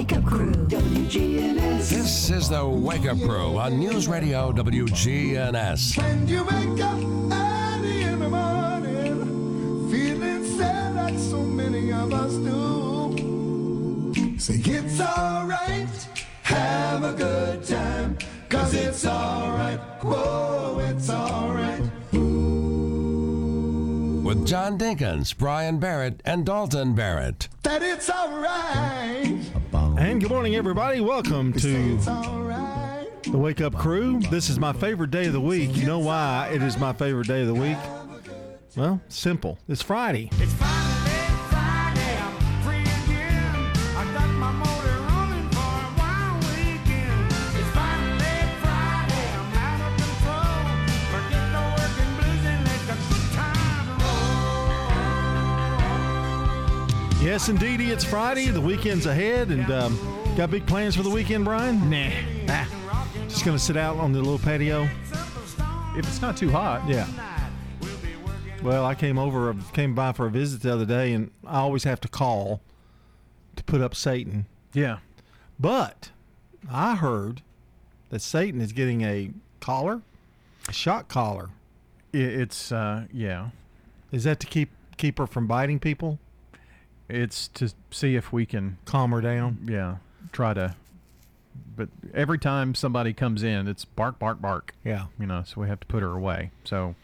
Wake Up Crew, WGNS. This is the Wake Up Crew on News Radio WGNS. When you wake up early in the morning, feeling sad like so many of us do. Say it's alright, have a good time, cause it's alright, whoa, it's alright. With John Dinkins, Brian Barrett, and Dalton Barrett. That it's alright, And good morning, everybody. Welcome to the Wake Up Crew. This is my favorite day of the week. You know why it is my favorite day of the week? Well, simple. It's Friday. It's Friday, Yes, indeedy, it's Friday. The weekend's ahead, and um, got big plans for the weekend, Brian? Nah. Ah. Just gonna sit out on the little patio. If it's not too hot. Yeah. Well, I came over, came by for a visit the other day, and I always have to call to put up Satan. Yeah. But I heard that Satan is getting a collar, a shock collar. It's uh yeah. Is that to keep keep her from biting people? It's to see if we can Calm her down. yeah, try to but every time somebody comes in, it's bark bark bark. Yeah. You know, so we have to put her away. So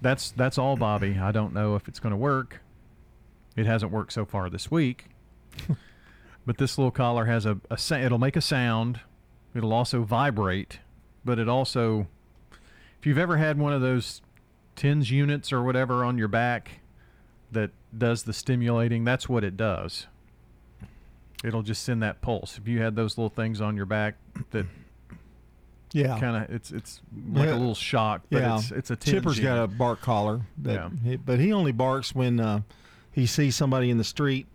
that's that's all Bobby. I don't know if it's going to work. It hasn't worked so far this week. but this little collar has a, a sa- it'll make a sound. It'll also vibrate, but it also if you've ever had one of those tens units or whatever on your back that does the stimulating, that's what it does. It'll just send that pulse. If you had those little things on your back that Yeah. kind of it's it's like Yeah. a little shock, but yeah. it's it's a Chipper's got a bark collar. That Yeah. he- but he only barks when uh, he sees somebody in the street.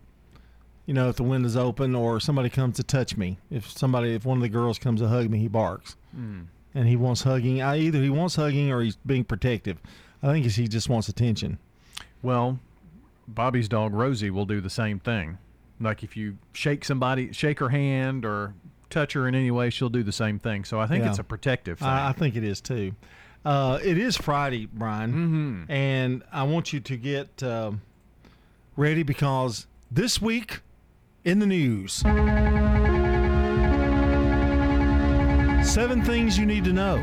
You know, if the window's open or somebody comes to touch me. If somebody, if one of the girls comes to hug me, he barks. Mm. And he wants hugging. I either he wants hugging or he's being protective. I think he just wants attention. Well, Bobby's dog Rosie will do the same thing. Like if you shake somebody, shake her hand or touch her in any way, she'll do the same thing. So I think Yeah. it's a protective thing. I, I think it is too. Uh, it is Friday, Brian, mm-hmm. and I want you to get um, ready because this week in the news, seven things you need to know.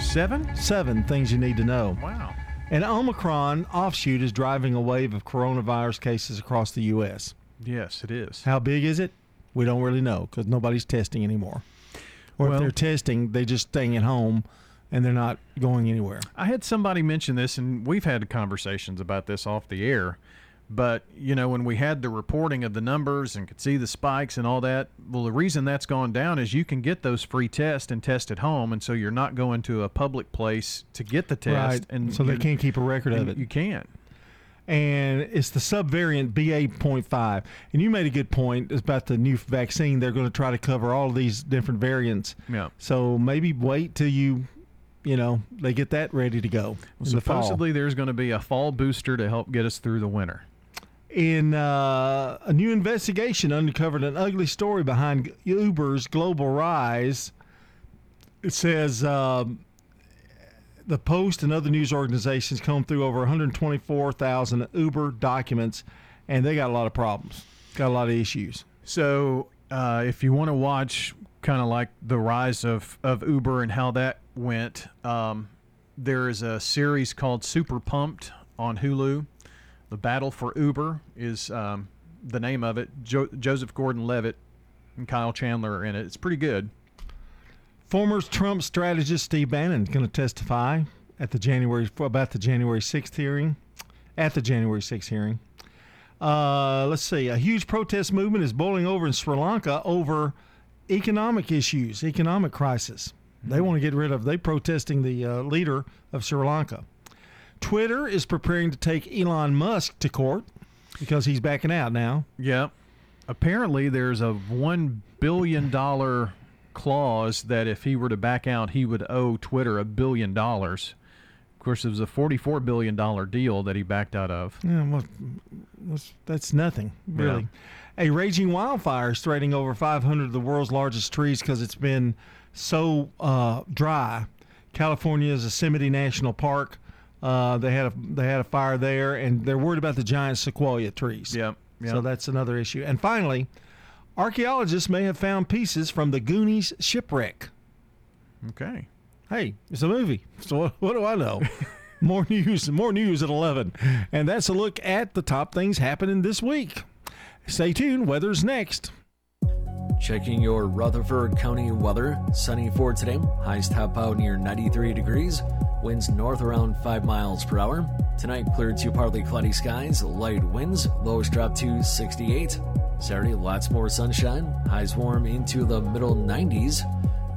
Seven? Seven things you need to know. Wow. An Omicron offshoot is driving a wave of coronavirus cases across the U.S. Yes, it is. How big is it? We don't really know because nobody's testing anymore. Or if Well- they're testing, they're just staying at home and they're not going anywhere. I had somebody mention this, and we've had conversations about this off the air. But, you know, when we had the reporting of the numbers and could see the spikes and all that, well, the reason that's gone down is you can get those free tests and test at home. And so you're not going to a public place to get the test. right. And so they can't keep a record of it. You can't. and it's the subvariant BA.5. And you made a good point about the new vaccine. They're going to try to cover all of these different variants. Yeah. So maybe wait till you, you know, they get that ready to go the fall. Supposedly, there's going to be a fall booster to help get us through the winter. In uh, a new investigation, uncovered an ugly story behind Uber's global rise. It says um, the Post and other news organizations combed through over 124,000 Uber documents, and they got a lot of problems, got a lot of issues. So, uh, if you want to watch kind of like the rise of, of Uber and how that went, um, there is a series called Super Pumped on Hulu. The Battle for Uber is um, the name of it. Jo- Joseph Gordon Levitt and Kyle Chandler are in it. It's pretty good. Former Trump strategist Steve Bannon is going to testify at the January about the January 6th hearing. At the January 6th hearing, uh, let's see. A huge protest movement is boiling over in Sri Lanka over economic issues, economic crisis. They want to get rid of. They protesting the uh, leader of Sri Lanka. Twitter is preparing to take Elon Musk to court because he's backing out now. Yeah. Apparently, there's a $1 billion clause that if he were to back out, he would owe Twitter a billion dollars. Of course, it was a $44 billion deal that he backed out of. Yeah, well, That's, that's nothing, really. A raging wildfire is threatening over 500 of the world's largest trees because it's been so uh, dry. California's Yosemite National Park. Uh, they had a they had a fire there, and they're worried about the giant sequoia trees. Yep. So that's another issue. And finally, archaeologists may have found pieces from the Goonies shipwreck. okay. Hey, it's a movie. So what, what do I know? more news, more news at 11. And that's a look at the top things happening this week. Stay tuned. Weather's next. Checking your Rutherford County weather. Sunny for today. Highs top out near 93 degrees. Winds north around 5 miles per hour. Tonight, clear to partly cloudy skies. Light winds. Lows drop to 68. Saturday, lots more sunshine. Highs warm into the middle 90s.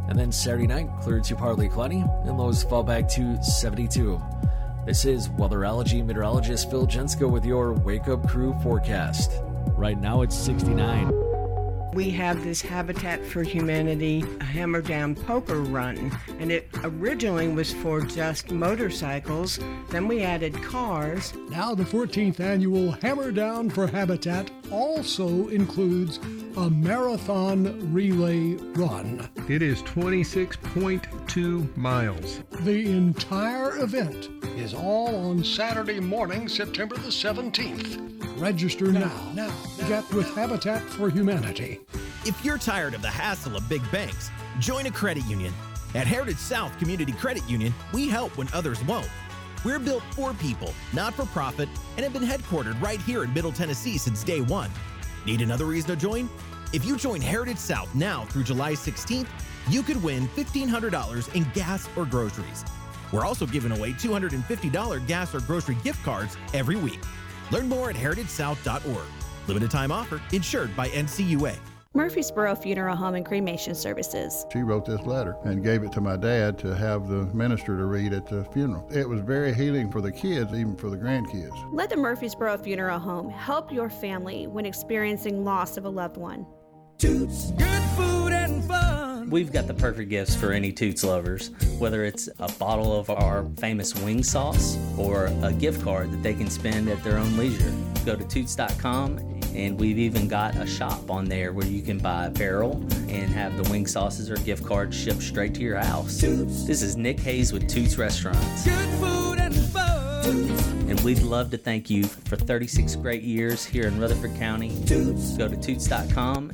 And then Saturday night, clear to partly cloudy. And lows fall back to 72. This is weatherology meteorologist Phil Jensko with your Wake Up Crew forecast. Right now, it's 69. We have this Habitat for Humanity Hammer Down Poker Run, and it originally was for just motorcycles. Then we added cars. Now, the 14th annual Hammer Down for Habitat also includes a marathon relay run. It is 26.2 miles. The entire event is all on Saturday morning, September the 17th. Register now. Now, get with Habitat for Humanity. If you're tired of the hassle of big banks, join a credit union. At Heritage South Community Credit Union, we help when others won't. We're built for people, not for profit, and have been headquartered right here in Middle Tennessee since day one. Need another reason to join? If you join Heritage South now through July 16th, you could win $1,500 in gas or groceries. We're also giving away $250 gas or grocery gift cards every week. Learn more at heritagesouth.org. Limited time offer, insured by NCUA. Murfreesboro Funeral Home and Cremation Services. She wrote this letter and gave it to my dad to have the minister to read at the funeral. It was very healing for the kids, even for the grandkids. Let the Murfreesboro Funeral Home help your family when experiencing loss of a loved one. Toots, good food and fun. We've got the perfect gifts for any Toots lovers, whether it's a bottle of our famous wing sauce or a gift card that they can spend at their own leisure. Go to toots.com and we've even got a shop on there where you can buy apparel and have the wing sauces or gift cards shipped straight to your house. Toots. This is Nick Hayes with Toots Restaurants. Good food and fun. And we'd love to thank you for 36 great years here in Rutherford County. Toots. Go to toots.com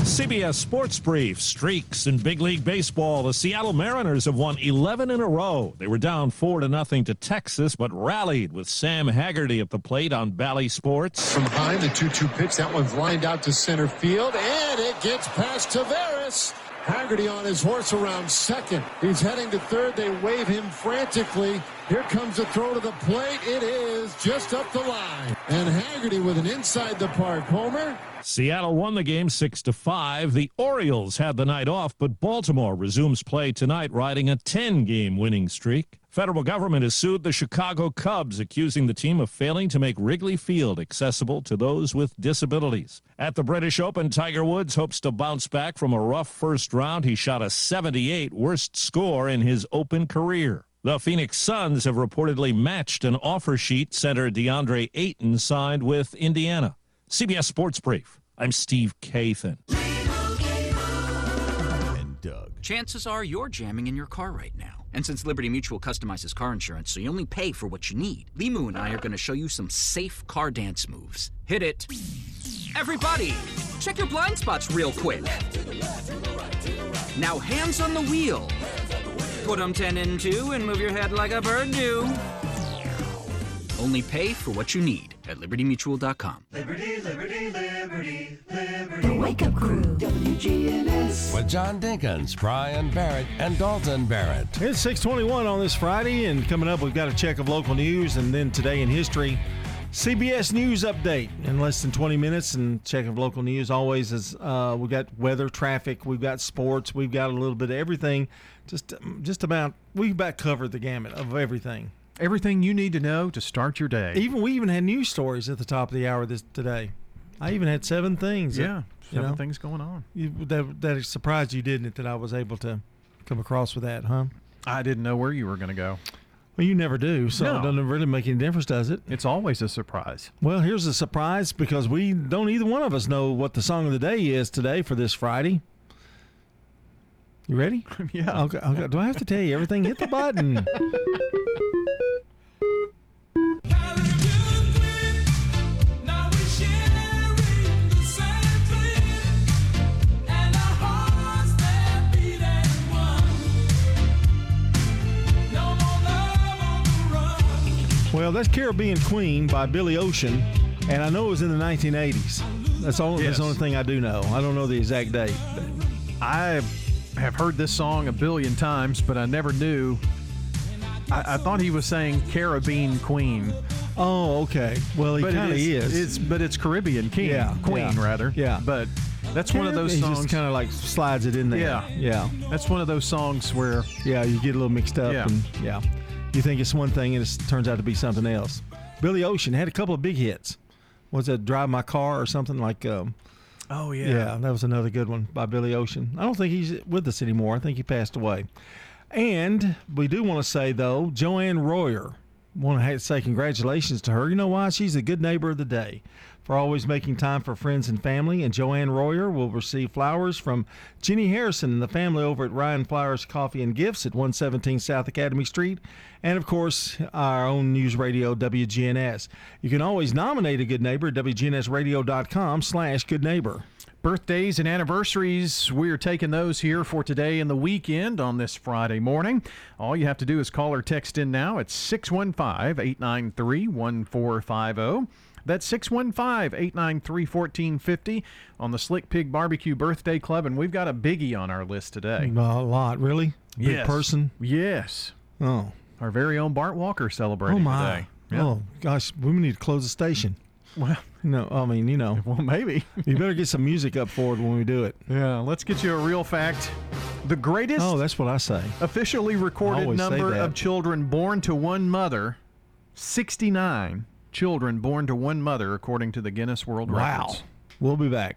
CBS Sports Brief. Streaks in big league baseball. The Seattle Mariners have won 11 in a row. They were down 4 to nothing to Texas, but rallied with Sam Haggerty at the plate on Bally Sports. From behind the 2 2 pitch, that one's lined out to center field, and it gets past Taveras. Haggerty on his horse around second. He's heading to third. They wave him frantically. Here comes the throw to the plate. It is just up the line. And Haggerty with an inside the park homer. Seattle won the game 6 to 5. The Orioles had the night off, but Baltimore resumes play tonight riding a 10-game winning streak. Federal government has sued the Chicago Cubs accusing the team of failing to make Wrigley Field accessible to those with disabilities. At the British Open, Tiger Woods hopes to bounce back from a rough first round. He shot a 78 worst score in his Open career. The Phoenix Suns have reportedly matched an offer sheet center DeAndre Ayton signed with Indiana. CBS Sports Brief. I'm Steve Kathan. And Doug. Chances are you're jamming in your car right now. And since Liberty Mutual customizes car insurance so you only pay for what you need, Limu and I are going to show you some safe car dance moves. Hit it. Everybody, check your blind spots real quick. Now hands on the wheel. Put them 10 in 2 and move your head like a bird do. Only pay for what you need at libertymutual.com. Liberty, liberty, liberty, liberty. The Wake Up Crew, WGNS. With John Dinkins, Brian Barrett, and Dalton Barrett. It's 621 on this Friday, and coming up, we've got a check of local news, and then today in history, CBS News update in less than 20 minutes, and check of local news always is uh, we've got weather, traffic, we've got sports, we've got a little bit of everything. Just, just about we've about covered the gamut of everything. Everything you need to know to start your day. Even we even had news stories at the top of the hour this today. I even had seven things. that, Yeah, you seven know, things going on. You, that that surprised you, didn't it? That I was able to come across with that, huh? I didn't know where you were going to go. Well, you never do, so No. it doesn't really make any difference, does it? It's always a surprise. Well, here's a surprise because we don't either one of us know what the song of the day is today for this Friday. You ready? yeah. Okay, okay. Do I have to tell you everything? Hit the button. Well, that's Caribbean Queen by Billy Ocean, and I know it was in the 1980s. That's all. That's the only thing I do know. I don't know the exact date. I have heard this song a billion times, but I never knew. I, I thought he was saying Caribbean Queen. Oh, okay. Well, he But kind of is. It's but it's Caribbean King, Yeah, Queen yeah, rather. yeah. But that's one of those He songs. just kind of like slides it in there. Yeah. yeah, That's one of those songs where yeah. You get a little mixed up, Yeah. and yeah, you think it's one thing, and it turns out to be something else. Billy Ocean had a couple of big hits. Was it "Drive My Car" or something like? Um, Oh yeah. yeah, that was another good one by Billy Ocean. I don't think he's with us anymore. I think he passed away. And we do want to say though, Joanne Royer, want to say congratulations to her. You know why? She's a good neighbor of the day for always making time for friends and family. And Joanne Royer will receive flowers from Jenny Harrison and the family over at Ryan Flowers Coffee and Gifts at 117 South Academy Street. And of course, our own news radio, WGNS. You can always nominate a good neighbor at WGNSradio.com slash good neighbor. Birthdays and anniversaries, we're taking those here for today and the weekend on this Friday morning. All you have to do is call or text in now at 615 893 1450. That's 615 893 1450 on the Slick Pig Barbecue Birthday Club. And we've got a biggie on our list today. A lot, really? Big Yes. person? Yes. Oh. Our very own Bart Walker celebrating Oh, my. today. Oh, gosh, we need to close the station. Well, no, I mean, you know. Well, maybe. you better get some music up for it when we do it. Yeah, let's get you a real fact. The greatest Oh, that's what I say. officially recorded number of children born to one mother 69 children born to one mother, according to the Guinness World Wow. Records. Wow. We'll be back.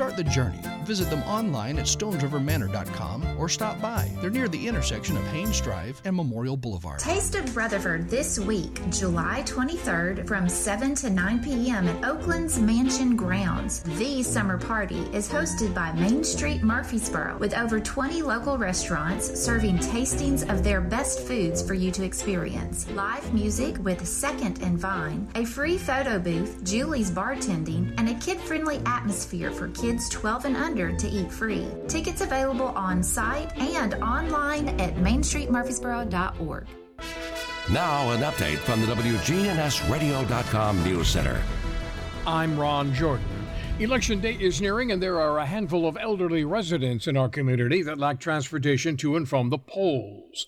Start the journey. Visit them online at stonesrivermanor.com or stop by. They're near the intersection of Haynes Drive and Memorial Boulevard. Taste of Rutherford this week, July 23rd from 7 to 9 p.m. at Oaklands Mansion Grounds. The summer party is hosted by Main Street Murfreesboro with over 20 local restaurants serving tastings of their best foods for you to experience. Live music with Second and Vine, a free photo booth, Julie's bartending, and a kid-friendly atmosphere for kids 12 and under to eat free. Tickets available on site and online at mainstreetmurfreesboro.org. Now, an update from the WGNSradio.com News Center. I'm Ron Jordan. Election day is nearing, and there are a handful of elderly residents in our community that lack transportation to and from the polls.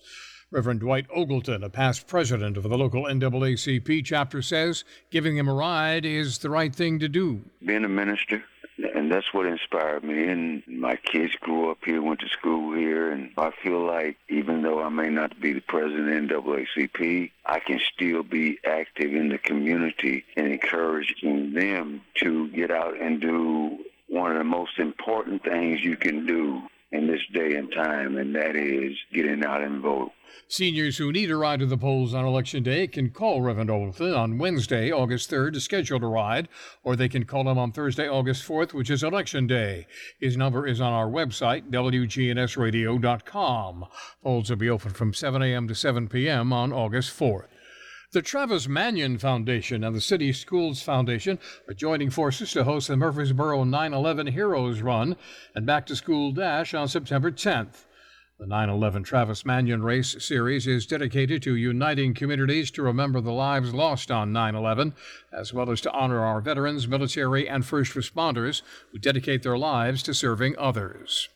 Reverend Dwight Ogleton, a past president of the local NAACP chapter, says giving them a ride is the right thing to do. being a minister, and that's what inspired me. And my kids grew up here, went to school here, and I feel like even though I may not be the president of NAACP, I can still be active in the community and encouraging them to get out and do one of the most important things you can do in this day and time, and that is getting out and vote. Seniors who need a ride to the polls on Election Day can call Reverend Ogleton on Wednesday, August 3rd, to schedule a ride, or they can call him on Thursday, August 4th, which is Election Day. His number is on our website, WGNSradio.com. Polls will be open from 7 a.m. to 7 p.m. on August 4th. The Travis Manion Foundation and the City Schools Foundation are joining forces to host the Murfreesboro 9 11 Heroes Run and Back to School Dash on September 10th. The 9 11 Travis Manion Race Series is dedicated to uniting communities to remember the lives lost on 9 11, as well as to honor our veterans, military, and first responders who dedicate their lives to serving others.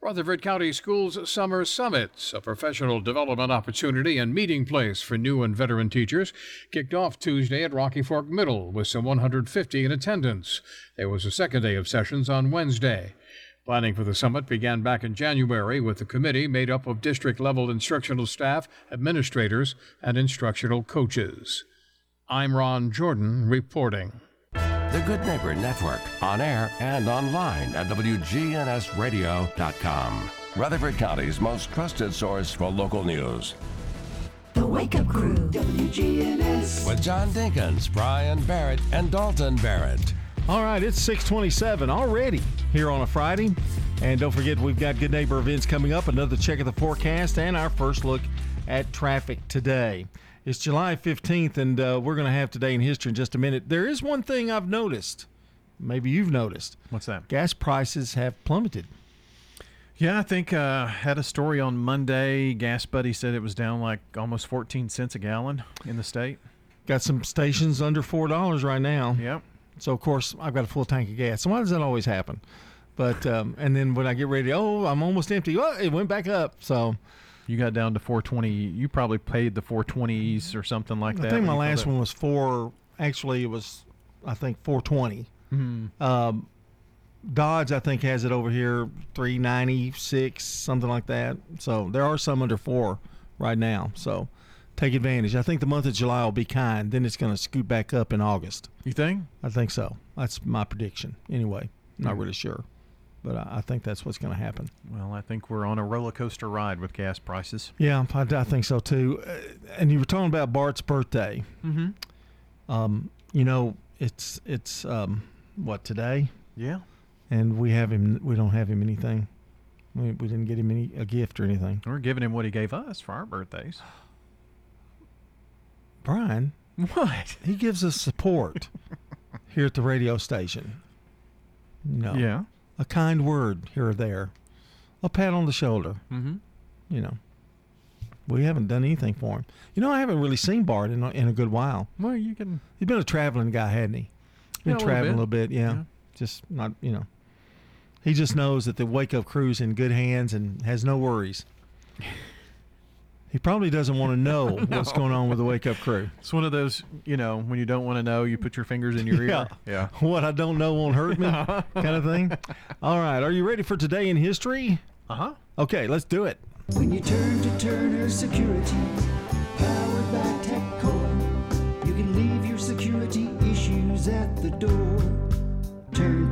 Rutherford County Schools Summer Summits, a professional development opportunity and meeting place for new and veteran teachers, kicked off Tuesday at Rocky Fork Middle with some 150 in attendance. There was a second day of sessions on Wednesday. Planning for the summit began back in January with a committee made up of district level instructional staff, administrators, and instructional coaches. I'm Ron Jordan reporting. The Good Neighbor Network, on air and online at WGNSradio.com. Rutherford County's most trusted source for local news. The Wake Up Crew, WGNS. With John Dinkins, Brian Barrett, and Dalton Barrett. All right, it's 627 already here on a Friday. And don't forget, we've got Good Neighbor events coming up, another check of the forecast, and our first look at traffic today. It's July 15th, and uh, we're going to have today in history in just a minute. There is one thing I've noticed. Maybe you've noticed. What's that? Gas prices have plummeted. Yeah, I think uh, had a story on Monday. Gas Buddy said it was down like almost 14 cents a gallon in the state. Got some stations under $4 right now. Yep. So, of course, I've got a full tank of gas. So, why does that always happen? But, um, and then when I get ready, oh, I'm almost empty. Oh, it went back up. So, You got down to 420. You probably paid the 420s or something like that. I think my last one was four. Actually, it was, I think, 420. Mhm. Um, Dodge, I think, has it over here 396, something like that. So there are some under four right now. So take advantage. I think the month of July will be kind. Then it's going to scoot back up in August. You think? I think so. That's my prediction. Anyway, not Hmm. really sure, but I, I think that's what's going to happen. Well, I think we're on a roller coaster ride with gas prices. Yeah, I, I think so too. Uh, and you were talking about Bart's birthday. Mm-hmm. Um, you know, it's it's um, what today? Yeah. And we have him. We don't have him anything. We, we didn't get him any a gift or anything. We're giving him what he gave us for our birthdays. Brian, what? He gives us support here at the radio station. No. Yeah. A kind word here or there, a pat on the shoulder. Mm-hmm. You know. We haven't done anything for him. You know, I haven't really seen Bart in a, in a good while. Well, you can. He's been a traveling guy, hadn't he? Been Yeah, a little traveling bit. a little bit, yeah. Yeah. Just not, you know. He just knows that the wake up crew's in good hands and has no worries. He probably doesn't want to know what's going on with the wake up crew. It's one of those, you know, when you don't want to know, you put your fingers in your Yeah. ear. Yeah. What I don't know won't hurt me, kind of thing. All right. Are you ready for today in history? Uh huh. Okay, let's do it. When you turn to Turner Security, powered by TechCore, you can leave your security issues at the door.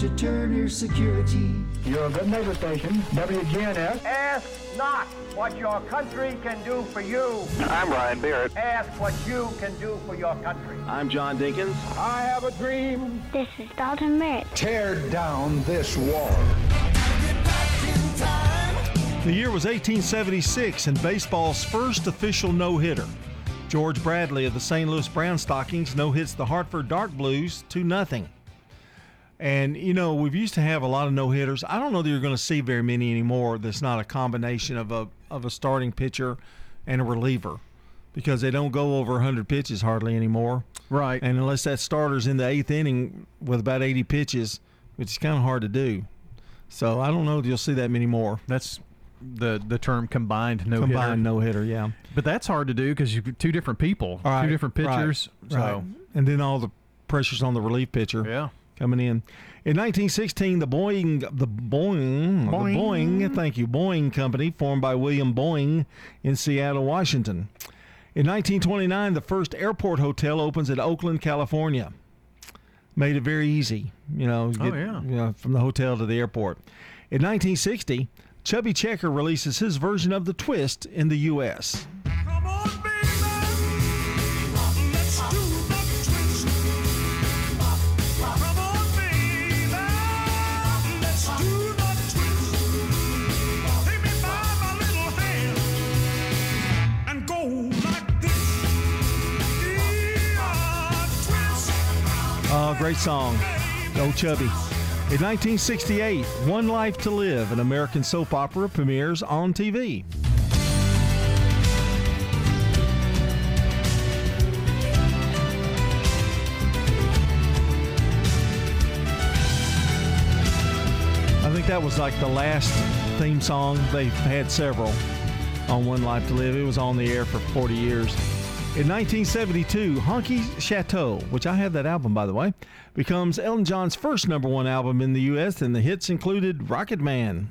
To turn to Turner Security. You're a good neighbor station, WGNS. Ask not what your country can do for you. I'm Ryan Barrett. Ask what you can do for your country. I'm John Dinkins. I have a dream. This is Dalton Merritt. Tear down this wall. The year was 1876 and baseball's first official no hitter. George Bradley of the St. Louis Brown Stockings no hits the Hartford Dark Blues 2 0. And, you know, we've used to have a lot of no hitters. I don't know that you're going to see very many anymore that's not a combination of a, of a starting pitcher and a reliever because they don't go over 100 pitches hardly anymore. Right. And unless that starter's in the eighth inning with about 80 pitches, which is kind of hard to do. So I don't know if you'll see that many more. That's the the term combined no hitter. Combined no hitter, yeah. But that's hard to do because you two different people, right, two different pitchers. right. So and then all the pressures on the relief pitcher. Yeah. Coming in. In 1916, the Boeing, the Boeing, the Boeing. Boeing, thank you, Boeing Company, formed by William Boeing in Seattle, Washington. In 1929, the first airport hotel opens at Oakland, California. Made it very easy, you know, Oh, get, yeah. you know, from the hotel to the airport. In 1960, Chubby Checker releases his version of The Twist in the U.S. Great song. Old Chubby. In 1968, One Life to Live, an American soap opera, premieres on TV. I think that was like the last theme song. They've had several on One Life to Live. It was on the air for 40 years. In 1972, Honky Chateau, which I have that album by the way, becomes Elton John's first number one album in the U.S., and the hits included Rocket Man.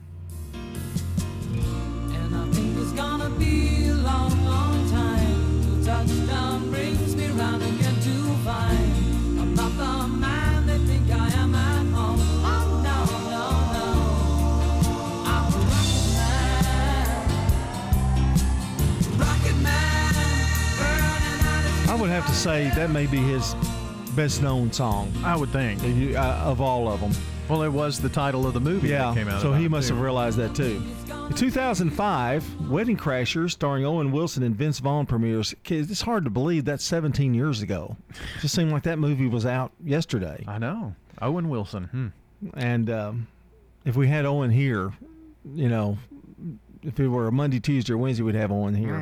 Say that may be his best known song. I would think. Uh, of all of them. Well, it was the title of the movie Yeah, that came out. so he it, must too. have realized that too. In 2005, Wedding Crashers, starring Owen Wilson and Vince Vaughn, premieres. Kids, It's hard to believe that's 17 years ago. Just seemed like that movie was out yesterday. I know. Owen Wilson. Hmm. And um, if we had Owen here, you know, if it were a Monday, Tuesday, or Wednesday, we'd have Owen here.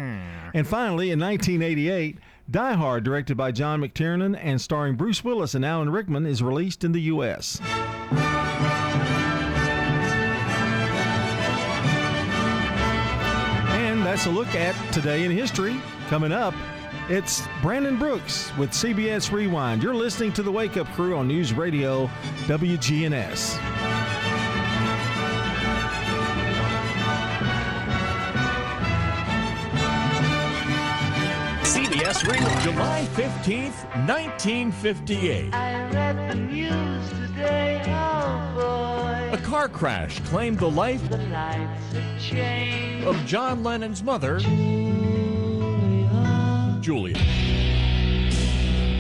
And finally, in 1988, Die Hard, directed by John McTiernan and starring Bruce Willis and Alan Rickman, is released in the U.S. And that's a look at today in history. Coming up, it's Brandon Brooks with CBS Rewind. You're listening to the Wake Up Crew on News Radio WGNS. CBS Radio, July 15th, 1958. I read the news today, oh boy. A car crash claimed the life The lights have changed. of John Lennon's mother, Julia.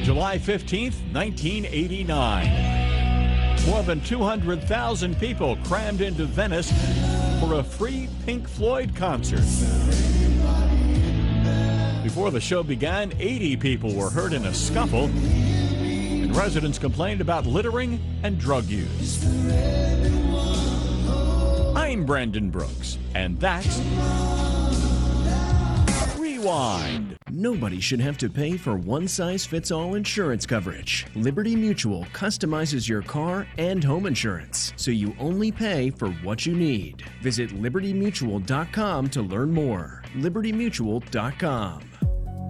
July 15th, 1989. More than 200,000 people crammed into Venice for a free Pink Floyd concert. Before the show began, 80 people were hurt in a scuffle, and residents complained about littering and drug use. I'm Brandon Brooks, and that's Rewind. Nobody should have to pay for one size fits all insurance coverage. Liberty Mutual customizes your car and home insurance, so you only pay for what you need. Visit libertymutual.com to learn more. libertymutual.com.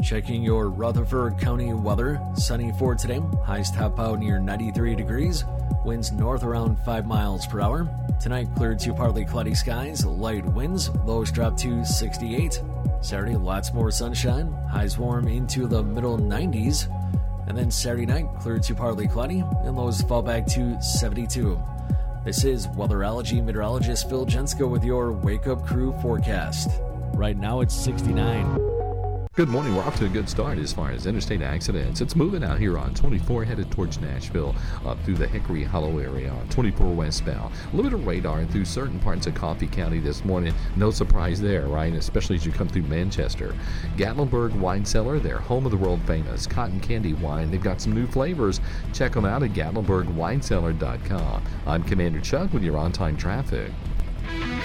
Checking your Rutherford County weather. Sunny for today. Highs top out near 93 degrees. Winds north around 5 miles per hour. Tonight, clear to partly cloudy skies. Light winds. Lows drop to 68. Saturday, lots more sunshine. Highs warm into the middle 90s. And then Saturday night, clear to partly cloudy. And lows fall back to 72. This is weatherology meteorologist Phil Jensko with your Wake Up Crew forecast. Right now, it's 69. Good morning. We're off to a good start as far as interstate accidents. It's moving out here on 24 headed towards Nashville up through the Hickory Hollow area on 24 westbound. A little bit of radar through certain parts of Coffee County this morning. No surprise there, right? Especially as you come through Manchester. Gatlinburg Wine Cellar, they're home of the world famous cotton candy wine. They've got some new flavors. Check them out at GatlinburgWineCellar.com. I'm Commander Chuck with your on time traffic.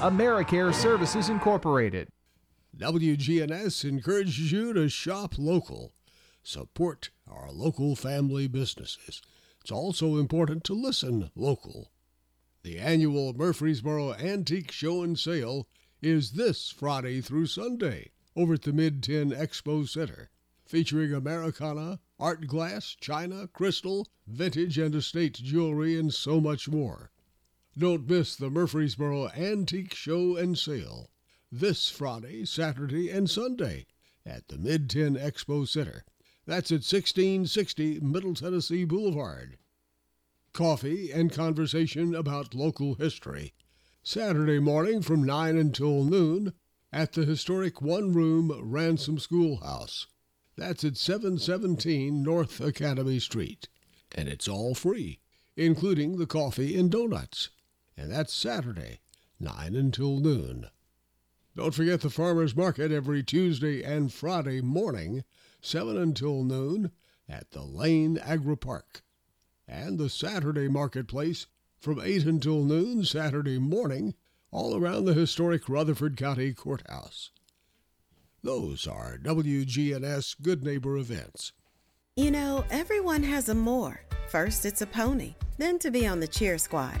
AmeriCare Services Incorporated. WGNS encourages you to shop local. Support our local family businesses. It's also important to listen local. The annual Murfreesboro Antique Show and Sale is this Friday through Sunday over at the MidTN Expo Center, featuring Americana, art glass, china, crystal, vintage and estate jewelry, and so much more. Don't miss the Murfreesboro Antique Show and Sale this Friday, Saturday, and Sunday at the MidTN Expo Center. That's at 1660 Middle Tennessee Boulevard. Coffee and conversation about local history. Saturday morning from 9 until noon at the historic one room Ransom Schoolhouse. That's at 717 North Academy Street. And it's all free, including the coffee and donuts. And that's Saturday, 9 until noon. Don't forget the farmers market every Tuesday and Friday morning, 7 until noon, at the Lane Agri Park. And the Saturday marketplace from 8 until noon Saturday morning, all around the historic Rutherford County Courthouse. Those are WGNS Good Neighbor events. You know, everyone has a more. First, it's a pony, then to be on the cheer squad.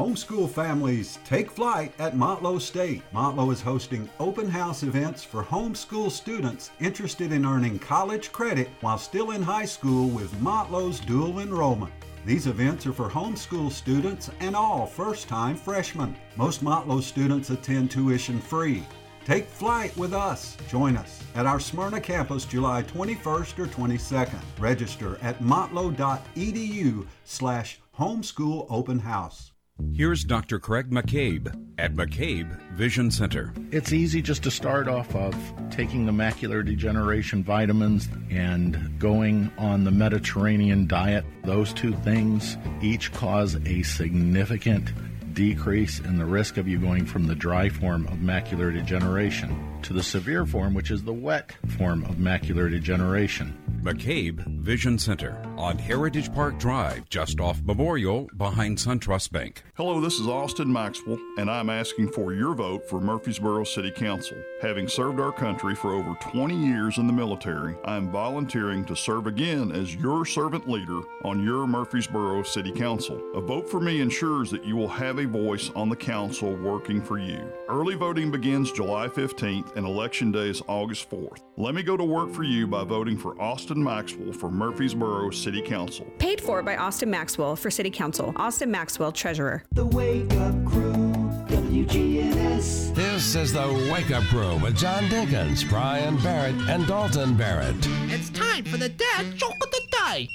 Homeschool families take flight at Motlow State. Motlow is hosting open house events for homeschool students interested in earning college credit while still in high school with Motlow's dual enrollment. These events are for homeschool students and all first time freshmen. Most Motlow students attend tuition free. Take flight with us. Join us at our Smyrna campus July 21st or 22nd. Register at motlow.edu slash homeschool open house. Here's Dr. Craig McCabe at McCabe Vision Center. It's easy just to start off of taking the macular degeneration vitamins and going on the Mediterranean diet. Those two things each cause a significant decrease in the risk of you going from the dry form of macular degeneration to the severe form, which is the wet form of macular degeneration. McCabe Vision Center on Heritage Park Drive, just off Memorial, behind SunTrust Bank. Hello, this is Austin Maxwell, and I'm asking for your vote for Murfreesboro City Council. Having served our country for over 20 years in the military, I am volunteering to serve again as your servant leader on your Murfreesboro City Council. A vote for me ensures that you will have a voice on the council working for you. Early voting begins July 15th and election day is August 4th. Let me go to work for you by voting for Austin Maxwell for Murfreesboro City Council. Paid for by Austin Maxwell for City Council. Austin Maxwell, Treasurer. The Wake Up Crew, WGNS. This is the Wake Up Crew with John Dinkins, Brian Barrett, and Dalton Barrett. It's time for the dad joke of the day.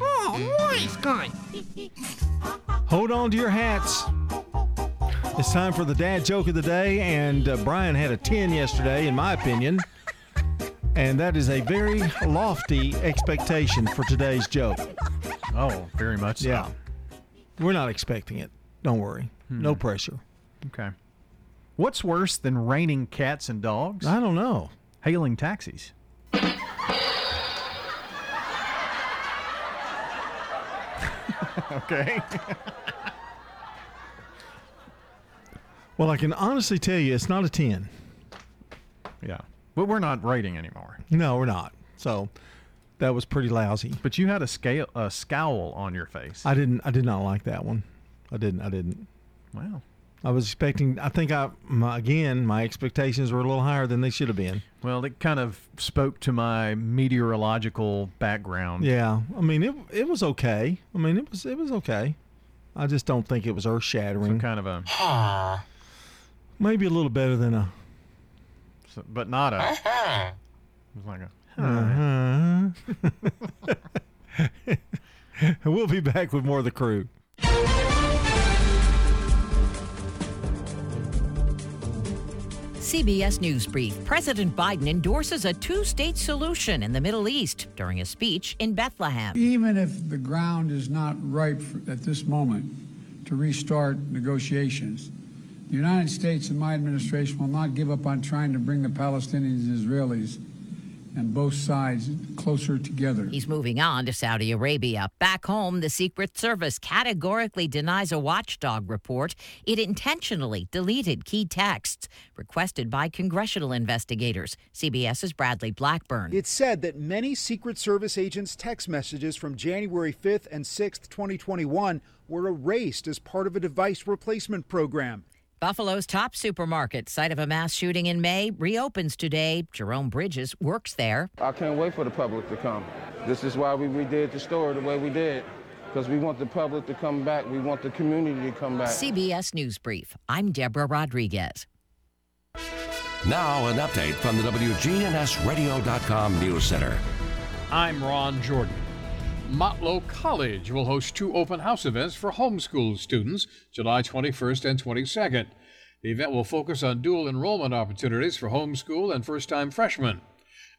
Oh, nice guy. Hold on to your hats. It's time for the dad joke of the day, and uh, Brian had a 10 yesterday, in my opinion. And that is a very lofty expectation for today's joke. Oh, very much so. Yeah. We're not expecting it. Don't worry. No Hmm. pressure. Okay. What's worse than raining cats and dogs? I don't know. Hailing taxis. okay. Well, I can honestly tell you it's not a 10. Yeah. But we're not rating anymore. No, we're not. So that was pretty lousy. But you had a scale a scowl on your face. I didn't I did not like that one. I didn't I didn't. Wow. I was expecting I think I my, again my expectations were a little higher than they should have been. Well, it kind of spoke to my meteorological background. Yeah. I mean it it was okay. I mean it was it was okay. I just don't think it was earth shattering. Some kind of a Maybe a little better than a so- but not a it was like a uh-huh. we'll be back with more of the crew. CBS News Brief. President Biden endorses a two state solution in the Middle East during a speech in Bethlehem. Even if the ground is not ripe for, at this moment to restart negotiations, the United States and my administration will not give up on trying to bring the Palestinians and Israelis and both sides closer together. He's moving on to Saudi Arabia. Back home, the Secret Service categorically denies a watchdog report. It intentionally deleted key texts requested by congressional investigators. CBS's Bradley Blackburn. It said that many Secret Service agents' text messages from January 5th and 6th, 2021, were erased as part of a device replacement program. Buffalo's Tops supermarket, site of a mass shooting in May, reopens today. Jerome Bridges works there. I can't wait for the public to come. This is why we redid the store the way we did, because we want the public to come back. We want the community to come back. CBS News Brief. I'm Deborah Rodriguez. Now, an update from the WGNSradio.com News Center. I'm Ron Jordan. Motlow College will host two open house events for homeschool students July 21st and 22nd. The event will focus on dual enrollment opportunities for homeschool and first time freshmen.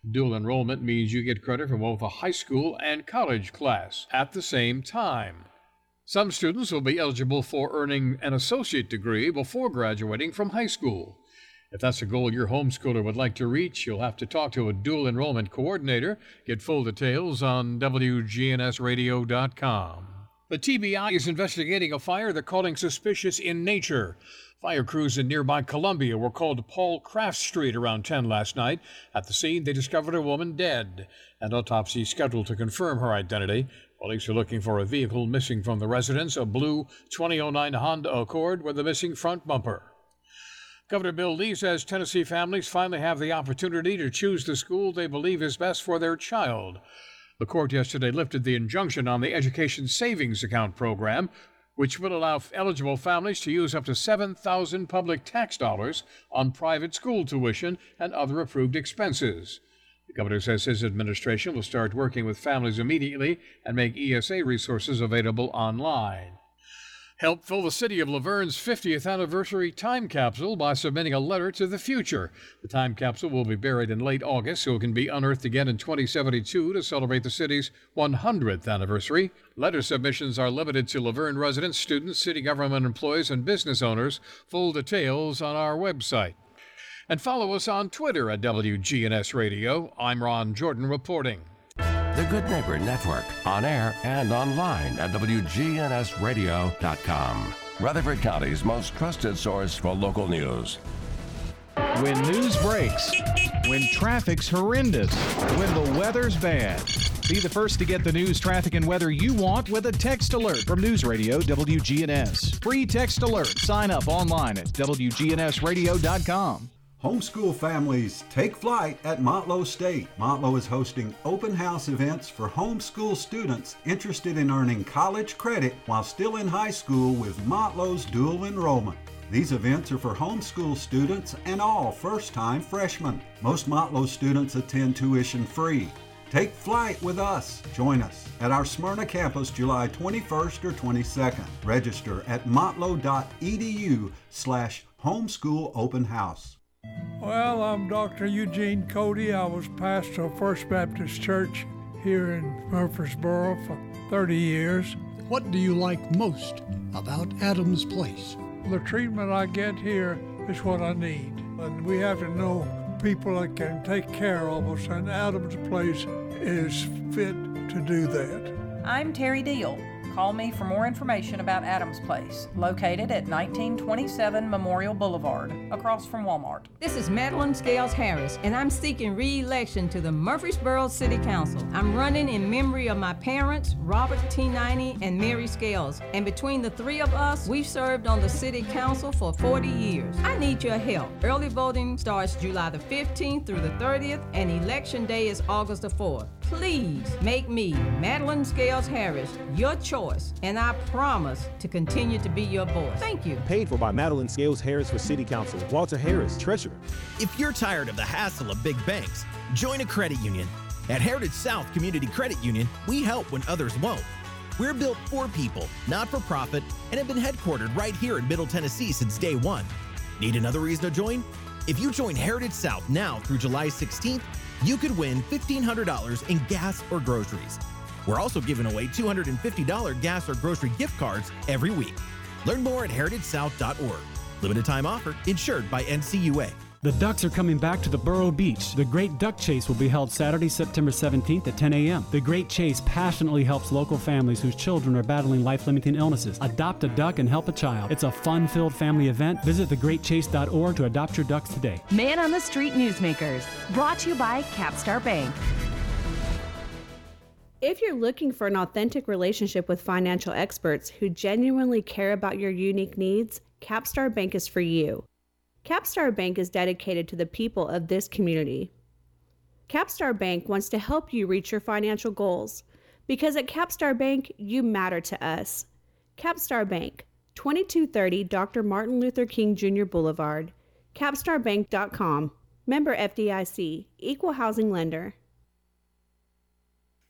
Dual enrollment means you get credit for both a high school and college class at the same time. Some students will be eligible for earning an associate degree before graduating from high school. If that's a goal your homeschooler would like to reach, you'll have to talk to a dual enrollment coordinator. Get full details on WGNSradio.com. The TBI is investigating a fire they're calling suspicious in nature. Fire crews in nearby Columbia were called to Paul Craft Street around 10 last night. At the scene, they discovered a woman dead. An autopsy scheduled to confirm her identity. Police are looking for a vehicle missing from the residence, a blue 2009 Honda Accord with a missing front bumper. Governor Bill Lee says Tennessee families finally have the opportunity to choose the school they believe is best for their child. The court yesterday lifted the injunction on the Education Savings Account program, which would allow eligible families to use up to 7,000 public tax dollars on private school tuition and other approved expenses. The governor says his administration will start working with families immediately and make ESA resources available online. Help fill the city of Laverne's 50th anniversary time capsule by submitting a letter to the future. The time capsule will be buried in late August so it can be unearthed again in 2072 to celebrate the city's 100th anniversary. Letter submissions are limited to Laverne residents, students, city government employees, and business owners. Full details on our website. And follow us on Twitter at WGNS Radio. I'm Ron Jordan reporting. The Good Neighbor Network, on air and online at WGNSradio.com. Rutherford County's most trusted source for local news. When news breaks, when traffic's horrendous, when the weather's bad. Be the first to get the news, traffic, and weather you want with a text alert from News Radio WGNS. Free text alert. Sign up online at WGNSradio.com. Homeschool families take flight at Motlow State. Motlow is hosting open house events for homeschool students interested in earning college credit while still in high school with Motlow's dual enrollment. These events are for homeschool students and all first time freshmen. Most Motlow students attend tuition free. Take flight with us. Join us at our Smyrna campus July 21st or 22nd. Register at motlow.edu slash homeschool open house. Well, I'm Dr. Eugene Cody. I was pastor of First Baptist Church here in Murfreesboro for 30 years. What do you like most about Adams Place? The treatment I get here is what I need. And we have to know people that can take care of us, and Adams Place is fit to do that. I'm Terry Deal. Call me for more information about Adams Place, located at 1927 Memorial Boulevard, across from Walmart. This is Madeline Scales Harris, and I'm seeking re election to the Murfreesboro City Council. I'm running in memory of my parents, Robert T. 90 and Mary Scales, and between the three of us, we've served on the City Council for 40 years. I need your help. Early voting starts July the 15th through the 30th, and election day is August the 4th. Please make me, Madeline Scales Harris, your choice, and I promise to continue to be your voice. Thank you. Paid for by Madeline Scales Harris for City Council. Walter Harris, Treasurer. If you're tired of the hassle of big banks, join a credit union. At Heritage South Community Credit Union, we help when others won't. We're built for people, not for profit, and have been headquartered right here in Middle Tennessee since day one. Need another reason to join? If you join Heritage South now through July 16th, you could win $1,500 in gas or groceries. We're also giving away $250 gas or grocery gift cards every week. Learn more at heritagesouth.org. Limited time offer, insured by NCUA. The Ducks are coming back to the Borough Beach. The Great Duck Chase will be held Saturday, September 17th at 10 a.m. The Great Chase passionately helps local families whose children are battling life limiting illnesses. Adopt a duck and help a child. It's a fun filled family event. Visit thegreatchase.org to adopt your ducks today. Man on the Street Newsmakers, brought to you by Capstar Bank. If you're looking for an authentic relationship with financial experts who genuinely care about your unique needs, Capstar Bank is for you. Capstar Bank is dedicated to the people of this community. Capstar Bank wants to help you reach your financial goals because at Capstar Bank, you matter to us. Capstar Bank, 2230 Dr. Martin Luther King Jr. Boulevard, capstarbank.com. Member FDIC, Equal Housing Lender.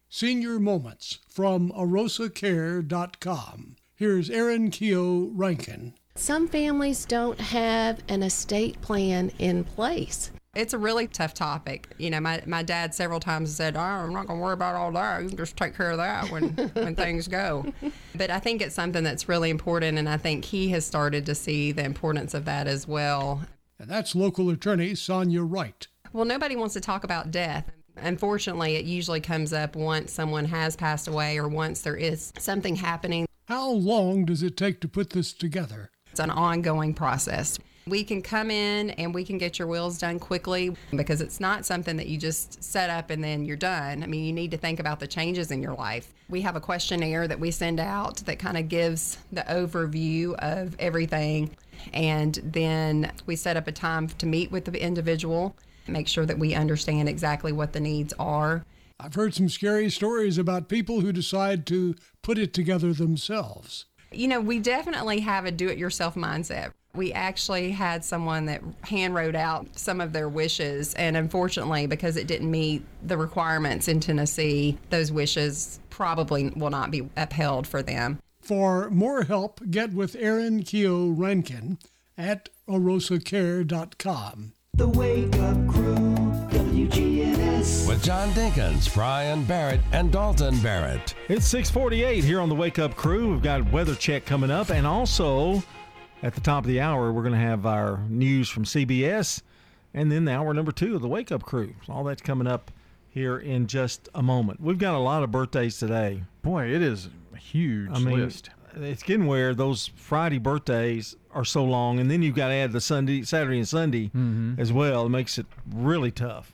Senior Moments from arosacare.com. Here's Aaron Keogh Rankin. Some families don't have an estate plan in place. It's a really tough topic. You know, my, my dad several times said, oh, I'm not going to worry about all that. You can just take care of that when, when things go. But I think it's something that's really important, and I think he has started to see the importance of that as well. And that's local attorney Sonia Wright. Well, nobody wants to talk about death. Unfortunately, it usually comes up once someone has passed away or once there is something happening. How long does it take to put this together? It's an ongoing process. We can come in and we can get your wills done quickly because it's not something that you just set up and then you're done. I mean, you need to think about the changes in your life. We have a questionnaire that we send out that kind of gives the overview of everything. And then we set up a time to meet with the individual, make sure that we understand exactly what the needs are. I've heard some scary stories about people who decide to put it together themselves. You know, we definitely have a do it yourself mindset. We actually had someone that hand wrote out some of their wishes, and unfortunately, because it didn't meet the requirements in Tennessee, those wishes probably will not be upheld for them. For more help, get with Aaron Keogh Rankin at arosacare.com. The Wake Up Crew, WGNS. With John Dinkins, Brian Barrett, and Dalton Barrett. It's 648 here on the Wake Up Crew. We've got weather check coming up, and also at the top of the hour, we're going to have our news from CBS, and then the hour number two of the Wake Up Crew. All that's coming up here in just a moment. We've got a lot of birthdays today. Boy, it is a huge I mean, list. It's getting where those Friday birthdays are so long, and then you've got to add the Sunday, Saturday, and Sunday Mhm. as well. It makes it really tough.